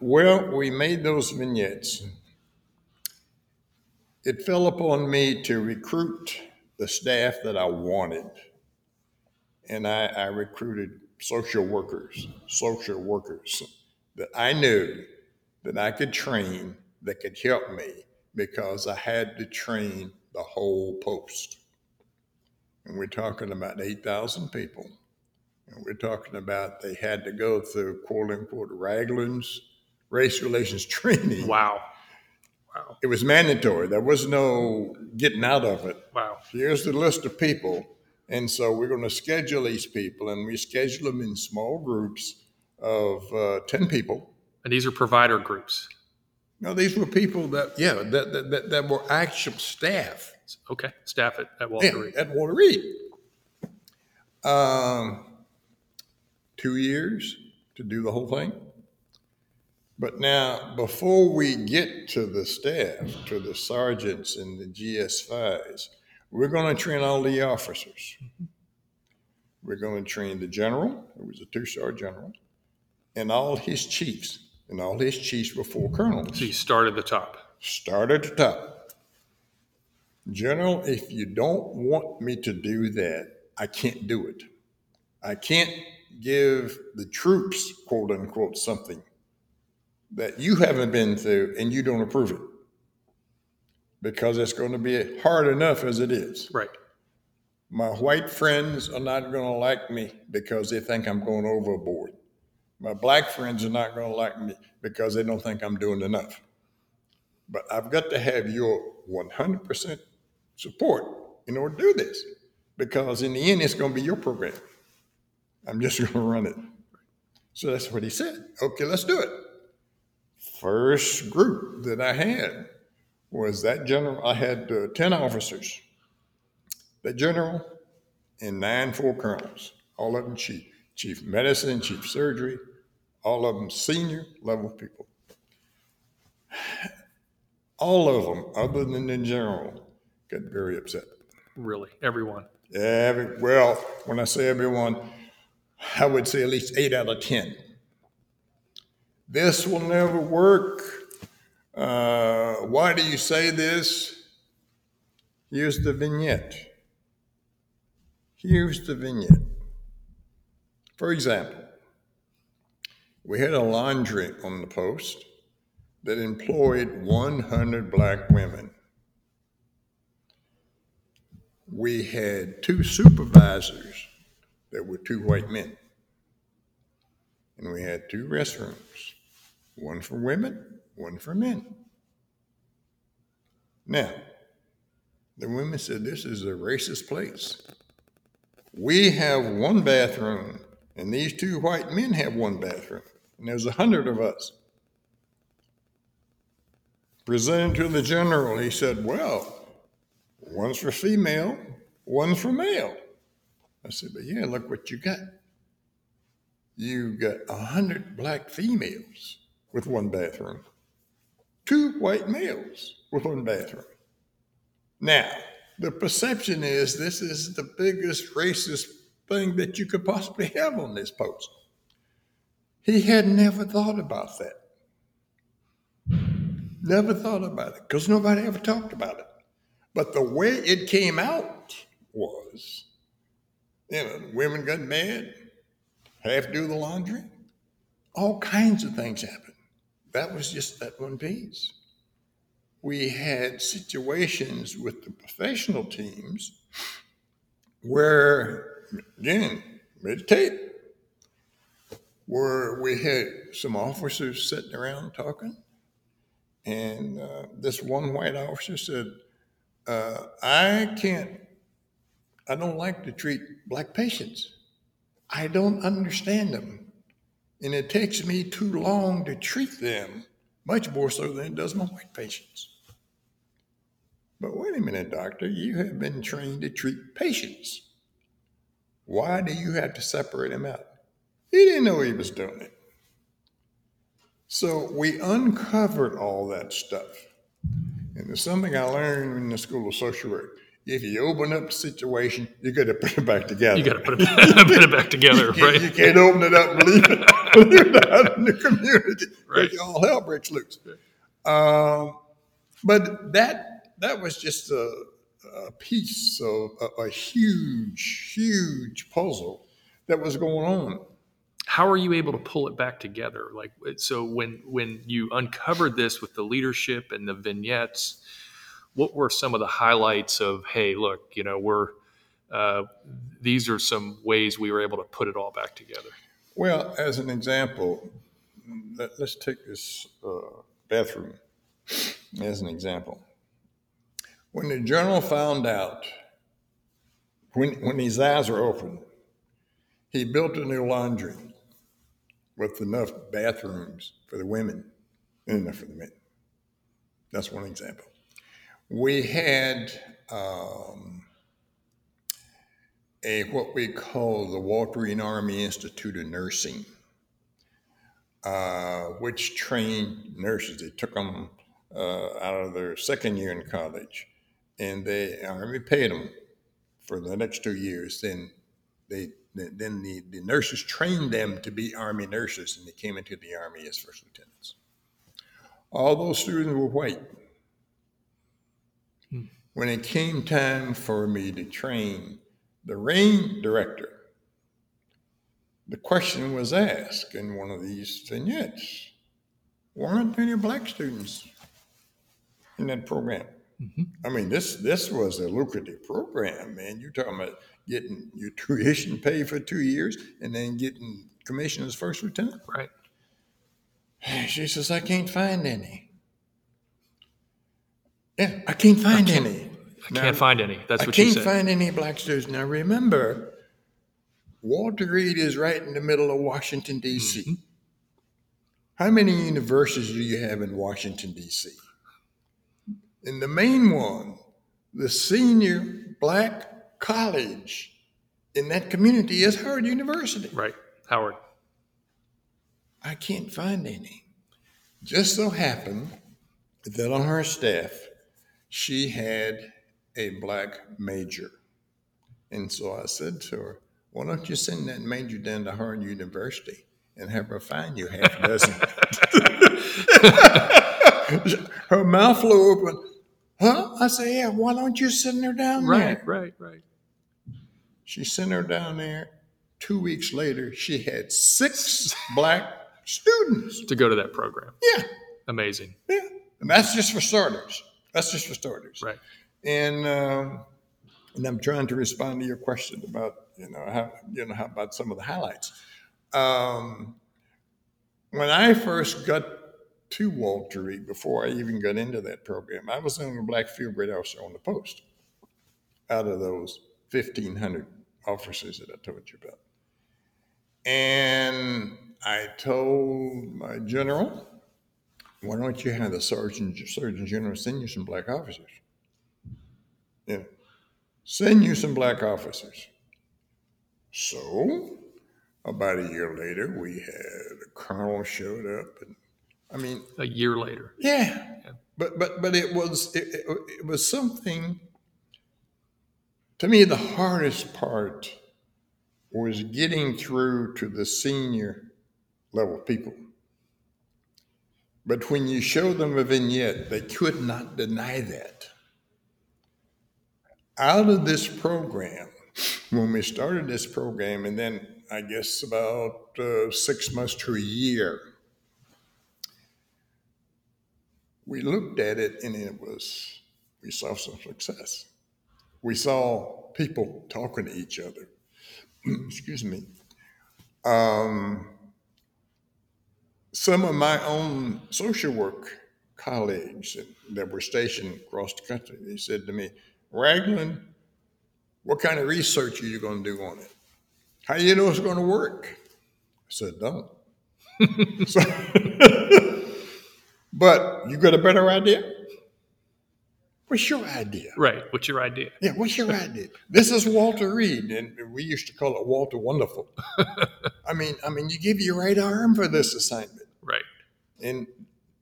S4: Well, we made those vignettes. It fell upon me to recruit the staff that I wanted. And I, I recruited social workers, social workers that I knew that I could train that could help me because I had to train the whole post. And we're talking about 8,000 people. And we're talking about they had to go through quote unquote Ragland's race relations training.
S1: Wow. Wow.
S4: It was mandatory. There was no getting out of it.
S1: Wow.
S4: Here's the list of people. And so we're going to schedule these people, and we schedule them in small groups of uh, 10 people.
S1: And these are provider groups.
S4: No, these were people that, yeah, that, that, that, that were actual staff
S1: Okay. Staff at, at Walter Reed.
S4: at Walter Reed. Um, two years to do the whole thing. But now, before we get to the staff, to the sergeants and the GS5s, we're going to train all the officers. We're going to train the general, who was a two star general, and all his chiefs. And all his chiefs were full colonels.
S1: So you start at the top.
S4: Start at the top. General, if you don't want me to do that, I can't do it. I can't give the troops, quote unquote, something that you haven't been through and you don't approve it. Because it's going to be hard enough as it is.
S1: Right.
S4: My white friends are not going to like me because they think I'm going overboard. My black friends are not going to like me because they don't think I'm doing enough. But I've got to have your 100% support in order to do this because in the end, it's going to be your program. I'm just going to run it. So that's what he said. Okay, let's do it. First group that I had was that general. I had uh, 10 officers the general and nine full colonels, all of them chief, chief medicine, chief surgery, all of them senior level people. All of them, other than the general, got very upset.
S1: Really. Everyone.
S4: Every, well, when I say everyone, I would say at least eight out of 10. This will never work. Uh, why do you say this? Here's the vignette. Here's the vignette. For example, we had a laundry on the post that employed 100 black women. We had two supervisors that were two white men. And we had two restrooms, one for women, one for men. Now, the women said, This is a racist place. We have one bathroom, and these two white men have one bathroom, and there's a hundred of us. Presented to the general, he said, Well, one's for female, one's for male. I said, But yeah, look what you got. You got a hundred black females with one bathroom, two white males with one bathroom. Now, the perception is this is the biggest racist thing that you could possibly have on this post. He had never thought about that. Never thought about it because nobody ever talked about it. But the way it came out was, you know, women got mad, half do the laundry, all kinds of things happened. That was just that one piece. We had situations with the professional teams where, again, mid tape, where we had some officers sitting around talking, and uh, this one white officer said, uh, I can't, I don't like to treat black patients. I don't understand them. And it takes me too long to treat them, much more so than it does my white patients. But wait a minute, doctor, you have been trained to treat patients. Why do you have to separate them out? He didn't know he was doing it. So we uncovered all that stuff. And there's something I learned in the School of Social Work. If you open up a situation, you got to put it back together.
S1: You got to put it, put it back together,
S4: You,
S1: right?
S4: you can't open it up and leave it, leave it out in the community.
S1: Right.
S4: All hell breaks loose. Um, but that that was just a, a piece of a, a huge, huge puzzle that was going on.
S1: How are you able to pull it back together? Like, so when when you uncovered this with the leadership and the vignettes, what were some of the highlights of? Hey, look, you know, we're uh, these are some ways we were able to put it all back together.
S4: Well, as an example, let, us take this uh, bathroom as an example. When the general found out, when, when his eyes were open, he built a new laundry with enough bathrooms for the women and enough for the men. That's one example. We had um, a what we call the Walter Reed Army Institute of Nursing, uh, which trained nurses. They took them uh, out of their second year in college, and the Army paid them for the next two years. Then they then the, the nurses trained them to be Army nurses, and they came into the Army as first lieutenants. All those students were white. Hmm. When it came time for me to train the rain director, the question was asked in one of these vignettes why aren't there any black students in that program? Mm-hmm. I mean, this this was a lucrative program, man. You're talking about getting your tuition paid for two years and then getting commission as first lieutenant.
S1: Right.
S4: She says, I can't find any. Yeah, I can't find any.
S1: I can't find any. That's
S4: I
S1: what you said can't
S4: find any black students. Now remember, Walter Reed is right in the middle of Washington, D.C.
S1: Mm-hmm.
S4: How many universities do you have in Washington, D.C.? And the main one, the senior black college in that community is Howard University.
S1: right. Howard.
S4: I can't find any. Just so happened that on her staff, she had a black major. And so I said to her, Why don't you send that major down to Howard University and have her find you half a dozen? her mouth flew open. Huh? I said, Yeah, why don't you send her down there?
S1: Right. Right. Right.
S4: She sent her down there, two weeks later, she had six black students.
S1: To go to that program.
S4: Yeah,
S1: Amazing.
S4: yeah. And that's just for starters. That's just for starters.
S1: Right.
S4: And um, and I'm trying to respond to your question about you know how you know how about some of the highlights. Um, when I first got to Walter Reed, before I even got into that program, I was the only black field grade officer on the post out of those 1,500 officers that I told you about. And I told my general, why don't you have the sergeant, surgeon general send you some black officers? Yeah. Send you some black officers. So, about a year later, we had a colonel showed up, and I mean,
S1: A year later.
S4: yeah, but but but it was it, it, it was something. To me, the hardest part was getting through to the senior level people. But when you show them a vignette, they could not deny that. Out of this program, when we started this program, and then I guess about uh, six months to a year, we looked at it and it was, we saw some success. We saw people talking to each other. Excuse me. Um, some of my own social work colleagues that were stationed across the country, they said to me, Ragland, what kind of research are you going to do on it? How do you know it's going to work? I said, don't. so, but you got a better idea? What's your idea?
S1: Right. What's your idea?
S4: Yeah, what's your idea? This is Walter Reed, and we used to call it Walter Wonderful. I mean, I mean, you give your right arm for this assignment,
S1: Right.
S4: and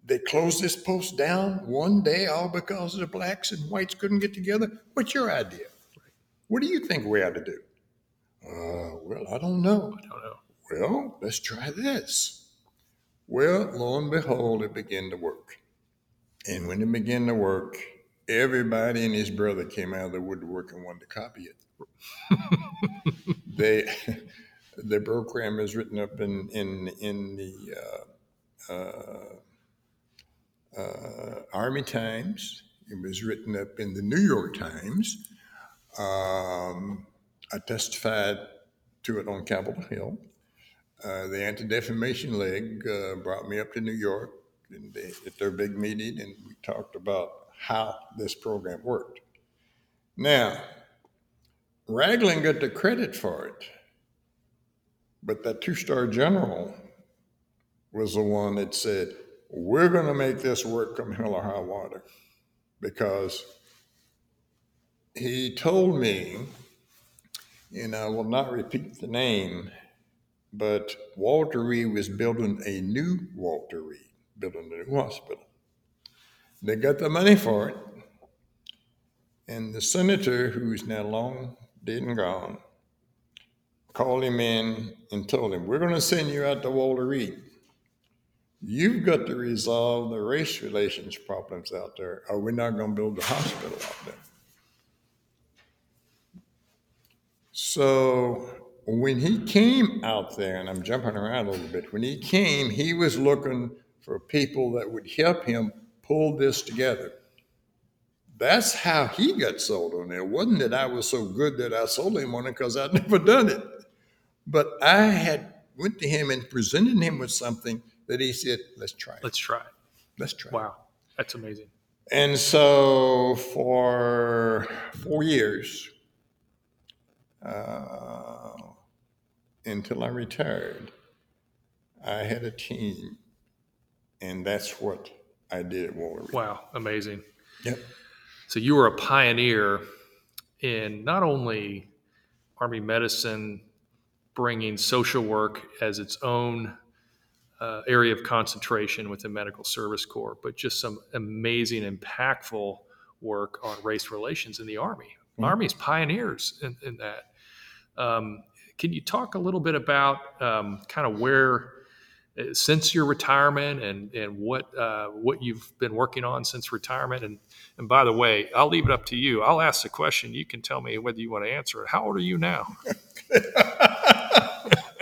S4: they closed this post down one day, all because the blacks and whites couldn't get together. What's your idea? What do you think we ought to do? Uh, well, I don't know.
S1: I don't know.
S4: Well, let's try this. Well, lo and behold, it began to work. And when it began to work, everybody and his brother came out of the woodwork and wanted to copy it. they, the program is written up in in in the uh, uh, uh, Army Times. It was written up in the New York Times. Um, I testified to it on Capitol Hill. Uh, the Anti Defamation League uh, brought me up to New York at their big meeting, and we talked about how this program worked. Now, Ragland got the credit for it, but that two star general was the one that said, We're going to make this work come hell or high water because he told me, and I will not repeat the name, but Walter Reed was building a new Walter Reed, building a new hospital. They got the money for it, and the senator, who's now long dead and gone, called him in and told him, We're going to send you out to Walter Reed. You've got to resolve the race relations problems out there, or we're not going to build a hospital out there. So when he came out there, and I'm jumping around a little bit, when he came, he was looking for people that would help him pull this together. That's how he got sold on it. It wasn't that I was so good that I sold him on it because I'd never done it. But I had went to him and presented him with something that he said, let's try it.
S1: Let's try. it.
S4: Let's try it.
S1: Wow. That's amazing.
S4: And so for four years, uh, until I retired, I had a team, and that's what I did at Walter Reed.
S1: Wow. Amazing.
S4: Yep.
S1: So you were a pioneer in not only Army medicine bringing social work as its own uh, area of concentration within Medical Service Corps, but just some amazing, impactful work on race relations in the Army.
S4: Mhm.
S1: Army's pioneers in, in that. Um, can you talk a little bit about um, kind of where, since your retirement, and and what uh, what you've been working on since retirement? And and by the way, I'll leave it up to you. I'll ask the question. You can tell me whether you want to answer it. How old are you now?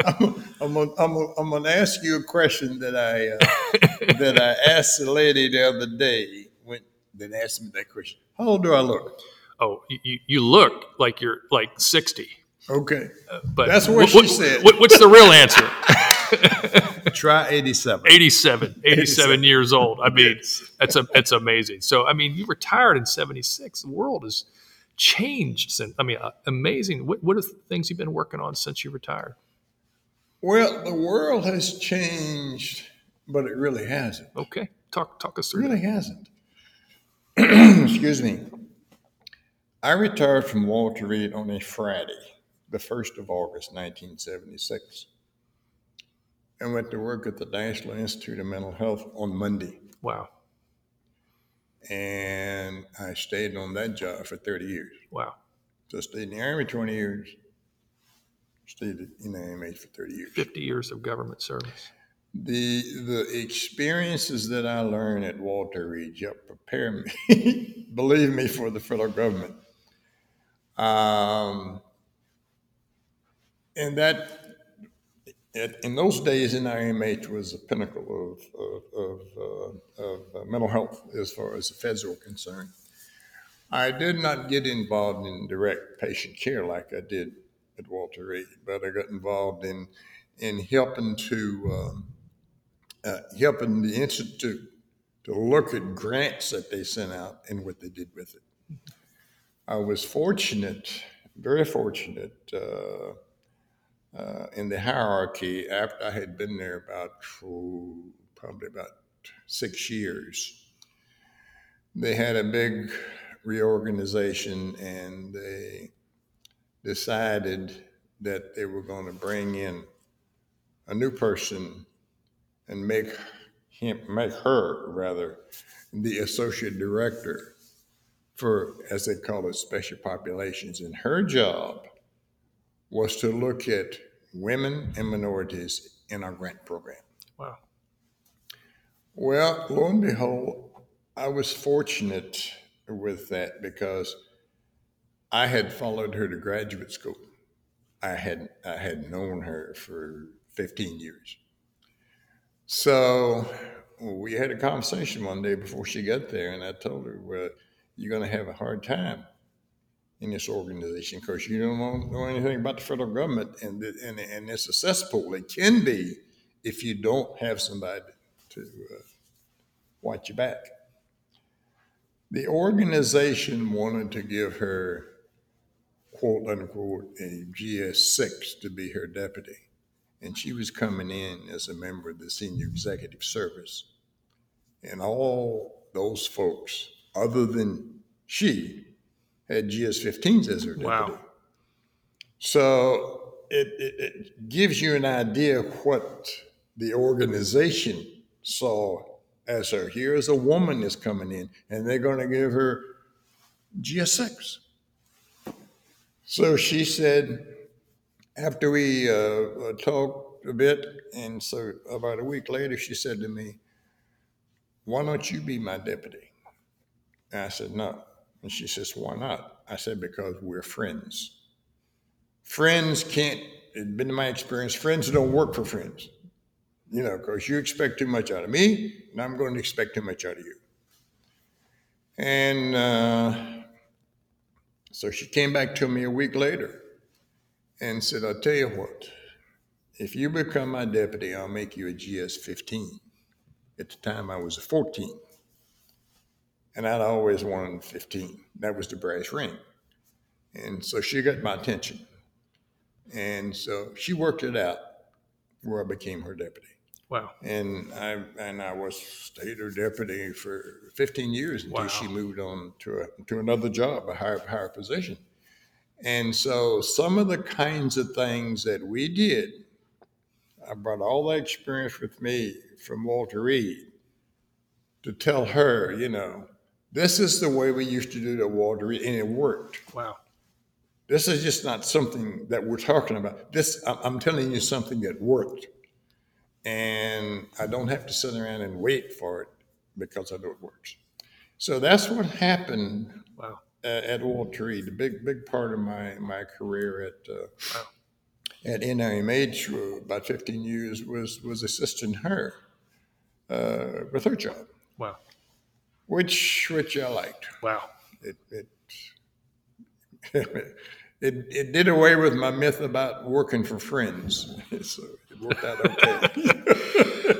S4: I'm, I'm, gonna, I'm, gonna, I'm gonna ask you a question that I uh, that I asked the lady the other day. When that asked me that question, how old do I look?
S1: Oh, you, you look like you're like 60.
S4: Okay,
S1: But
S4: That's what she said.
S1: what- what's the real answer?
S4: try 87.
S1: 87, 87
S4: 87.
S1: years old. I mean,
S4: Yes.
S1: that's a, that's amazing. So, I mean, you retired in 76. The world has changed since. I mean, uh, amazing. What, what are the things you've been working on since you retired?
S4: Well, the world has changed, but it really hasn't.
S1: Okay. Talk, talk us
S4: It
S1: through
S4: really
S1: that.
S4: hasn't. Excuse me. I retired from Walter Reed on a Friday, the 1st of August, 1976, and went to work at the National Institute of Mental Health on Monday.
S1: Wow.
S4: And I stayed on that job for 30 years.
S1: Wow.
S4: So I stayed in the Army 20 years, stayed in the AMH for 30 years.
S1: 50 years of government service.
S4: The the experiences that I learned at Walter Reed helped prepare me, believe me, for the federal government. Um, and that, it, in those days, NIMH was the pinnacle of of, of, uh, of uh, mental health as far as the feds were concerned. I did not get involved in direct patient care like I did at Walter Reed, but I got involved in in helping to um, uh, helping the institute to look at grants that they sent out and what they did with it. I was fortunate, very fortunate, uh, uh, in the hierarchy after I had been there about oh, probably about six years. They had a big reorganization and they decided that they were going to bring in a new person and make him make her rather the associate director for as they call it special populations and her job was to look at women and minorities in our grant program.
S1: Wow.
S4: well lo and behold i was fortunate with that because i had followed her to graduate school. I had i had known her for 15 years. So we had a conversation one day before she got there, and I told her, "Well, you're going to have a hard time in this organization because you don't know, anything about the federal government, and the, and and it's a cesspool. It can be if you don't have somebody to uh, watch your back." The organization wanted to give her quote unquote a GS6 to be her deputy and she was coming in as a member of the senior executive service. And all those folks, other than she, had GS 15s as her deputy.
S1: Wow.
S4: So it, it, it gives you an idea what the organization saw as her. Here is a woman that's coming in, and they're going to give her GS6. So she said, after we uh, uh, talked a bit, and so about a week later, she said to me, Why don't you be my deputy? And I said, No. And she says, Why not? I said, Because we're friends. Friends can't, it's been my experience, friends don't work for friends. You know, because you expect too much out of me, and I'm going to expect too much out of you. And uh, so she came back to me a week later and said, I'll tell you what, if you become my deputy, I'll make you a GS 15. At the time, I was a 14. And I'd always wanted 15. That was the brass ring. And so she got my attention. And so she worked it out where I became her deputy.
S1: Wow.
S4: And I and I was stayed her deputy for 15 years until
S1: Wow.
S4: she moved on to a, to another job, a higher higher position. And so some of the kinds of things that we did, I brought all that experience with me from Walter Reed to tell her, you know, this is the way we used to do at Walter Reed, and it worked.
S1: Wow.
S4: This is just not something that we're talking about. This, I'm- telling you something that worked. And I don't have to sit around and wait for it because I know it works. So that's what happened
S1: Wow.
S4: uh, at Walter Reed. A big, big part of my, my career at, uh, at NIMH for about 15 years was was assisting her uh, with her job,
S1: Wow.
S4: Which which I liked.
S1: Wow.
S4: It it, it it did away with my myth about working for friends, so it worked out okay.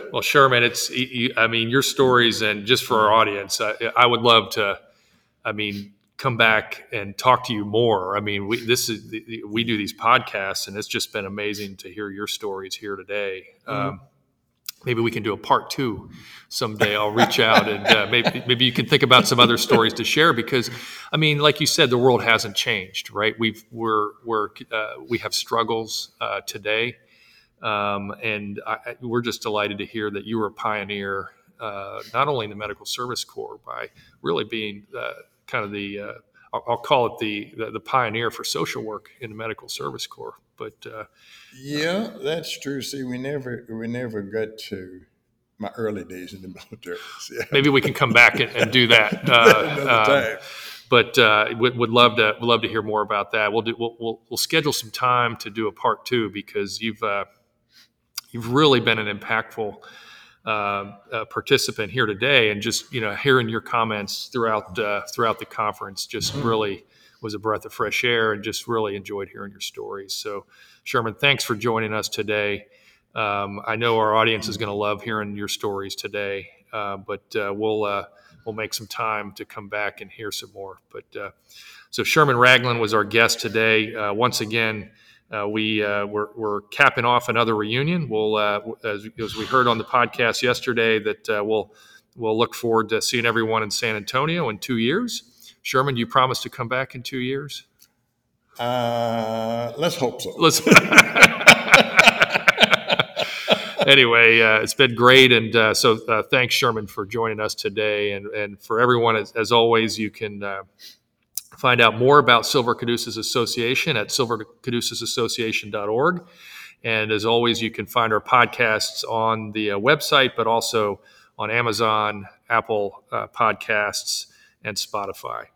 S1: Well, Sherman, it's you- I mean your stories, and just for our audience, I, I would love to. I mean, come back and talk to you more. I mean, we this is we do these podcasts, and it's just been amazing to hear your stories here today. Um, maybe we can do a part two someday. I'll reach out and uh, maybe maybe you can think about some other stories to share because, I mean, like you said, the world hasn't changed, right? We've we're we're uh, we have struggles uh, today. Um, and I, we're just delighted to hear that you were a pioneer, uh, not only in the medical service corps by really being uh, kind of the, uh, I'll, I'll call it the, the the pioneer for social work in the medical service corps. But uh,
S4: yeah, that's true. See, we never we never got to my early days in the military. Yeah.
S1: maybe we can come back and, and do that. Uh,
S4: Another
S1: um, but uh, would, would love to would love to hear more about that. We'll do we'll, we'll, we'll schedule some time to do a part two because you've uh, you've really been an impactful uh, uh, participant here today, and just you know hearing your comments throughout uh, throughout the conference just really was a breath of fresh air, and just really enjoyed hearing your stories. So, Sherman, thanks for joining us today. Um, I know our audience is going to love hearing your stories today, uh, but uh, we'll uh, we'll make some time to come back and hear some more. But uh, so Sherman Ragland was our guest today. Uh, once again, uh, we uh, we're, we're capping off another reunion. We'll uh, as, as we heard on the podcast yesterday that uh, we'll we'll look forward to seeing everyone in San Antonio in two years. Sherman, you promised to come back in two years?
S4: Uh, let's hope so.
S1: Let's. anyway, uh, it's been great, and uh, so uh, thanks, Sherman, for joining us today, and and for everyone, as, as always, you can uh, find out more about Silver Caduceus Association at silvercaduceusassociation.org, and as always, you can find our podcasts on the uh, website, but also on Amazon, Apple uh, Podcasts, and Spotify.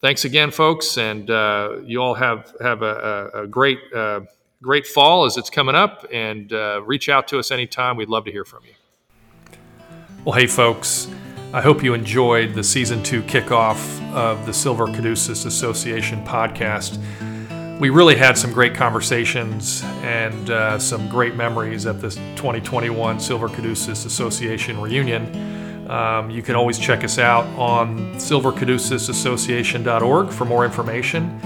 S1: Thanks again, folks, and uh, you all have have a, a, a great uh, great fall as it's coming up. And uh, reach out to us anytime. We'd love to hear from you. Well, hey, folks. I hope you enjoyed the season two kickoff of the Silver Caduceus Association podcast. We really had some great conversations and uh, some great memories at this 2021 Silver Caduceus Association reunion. Um, you can always check us out on silvercaduceusassociation.org for more information.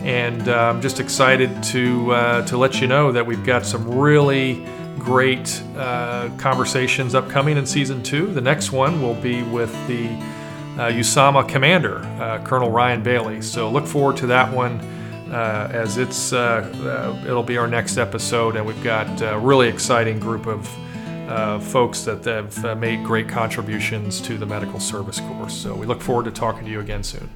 S1: And uh, I'm just excited to uh, to let you know that we've got some really great uh, conversations upcoming in season two. The next one will be with the uh, USAMA commander, uh, Colonel Ryan Bailey. So look forward to that one uh, as it's uh, it'll be our next episode, and we've got a really exciting group of uh, folks that have made great contributions to the medical service corps. So we look forward to talking to you again soon.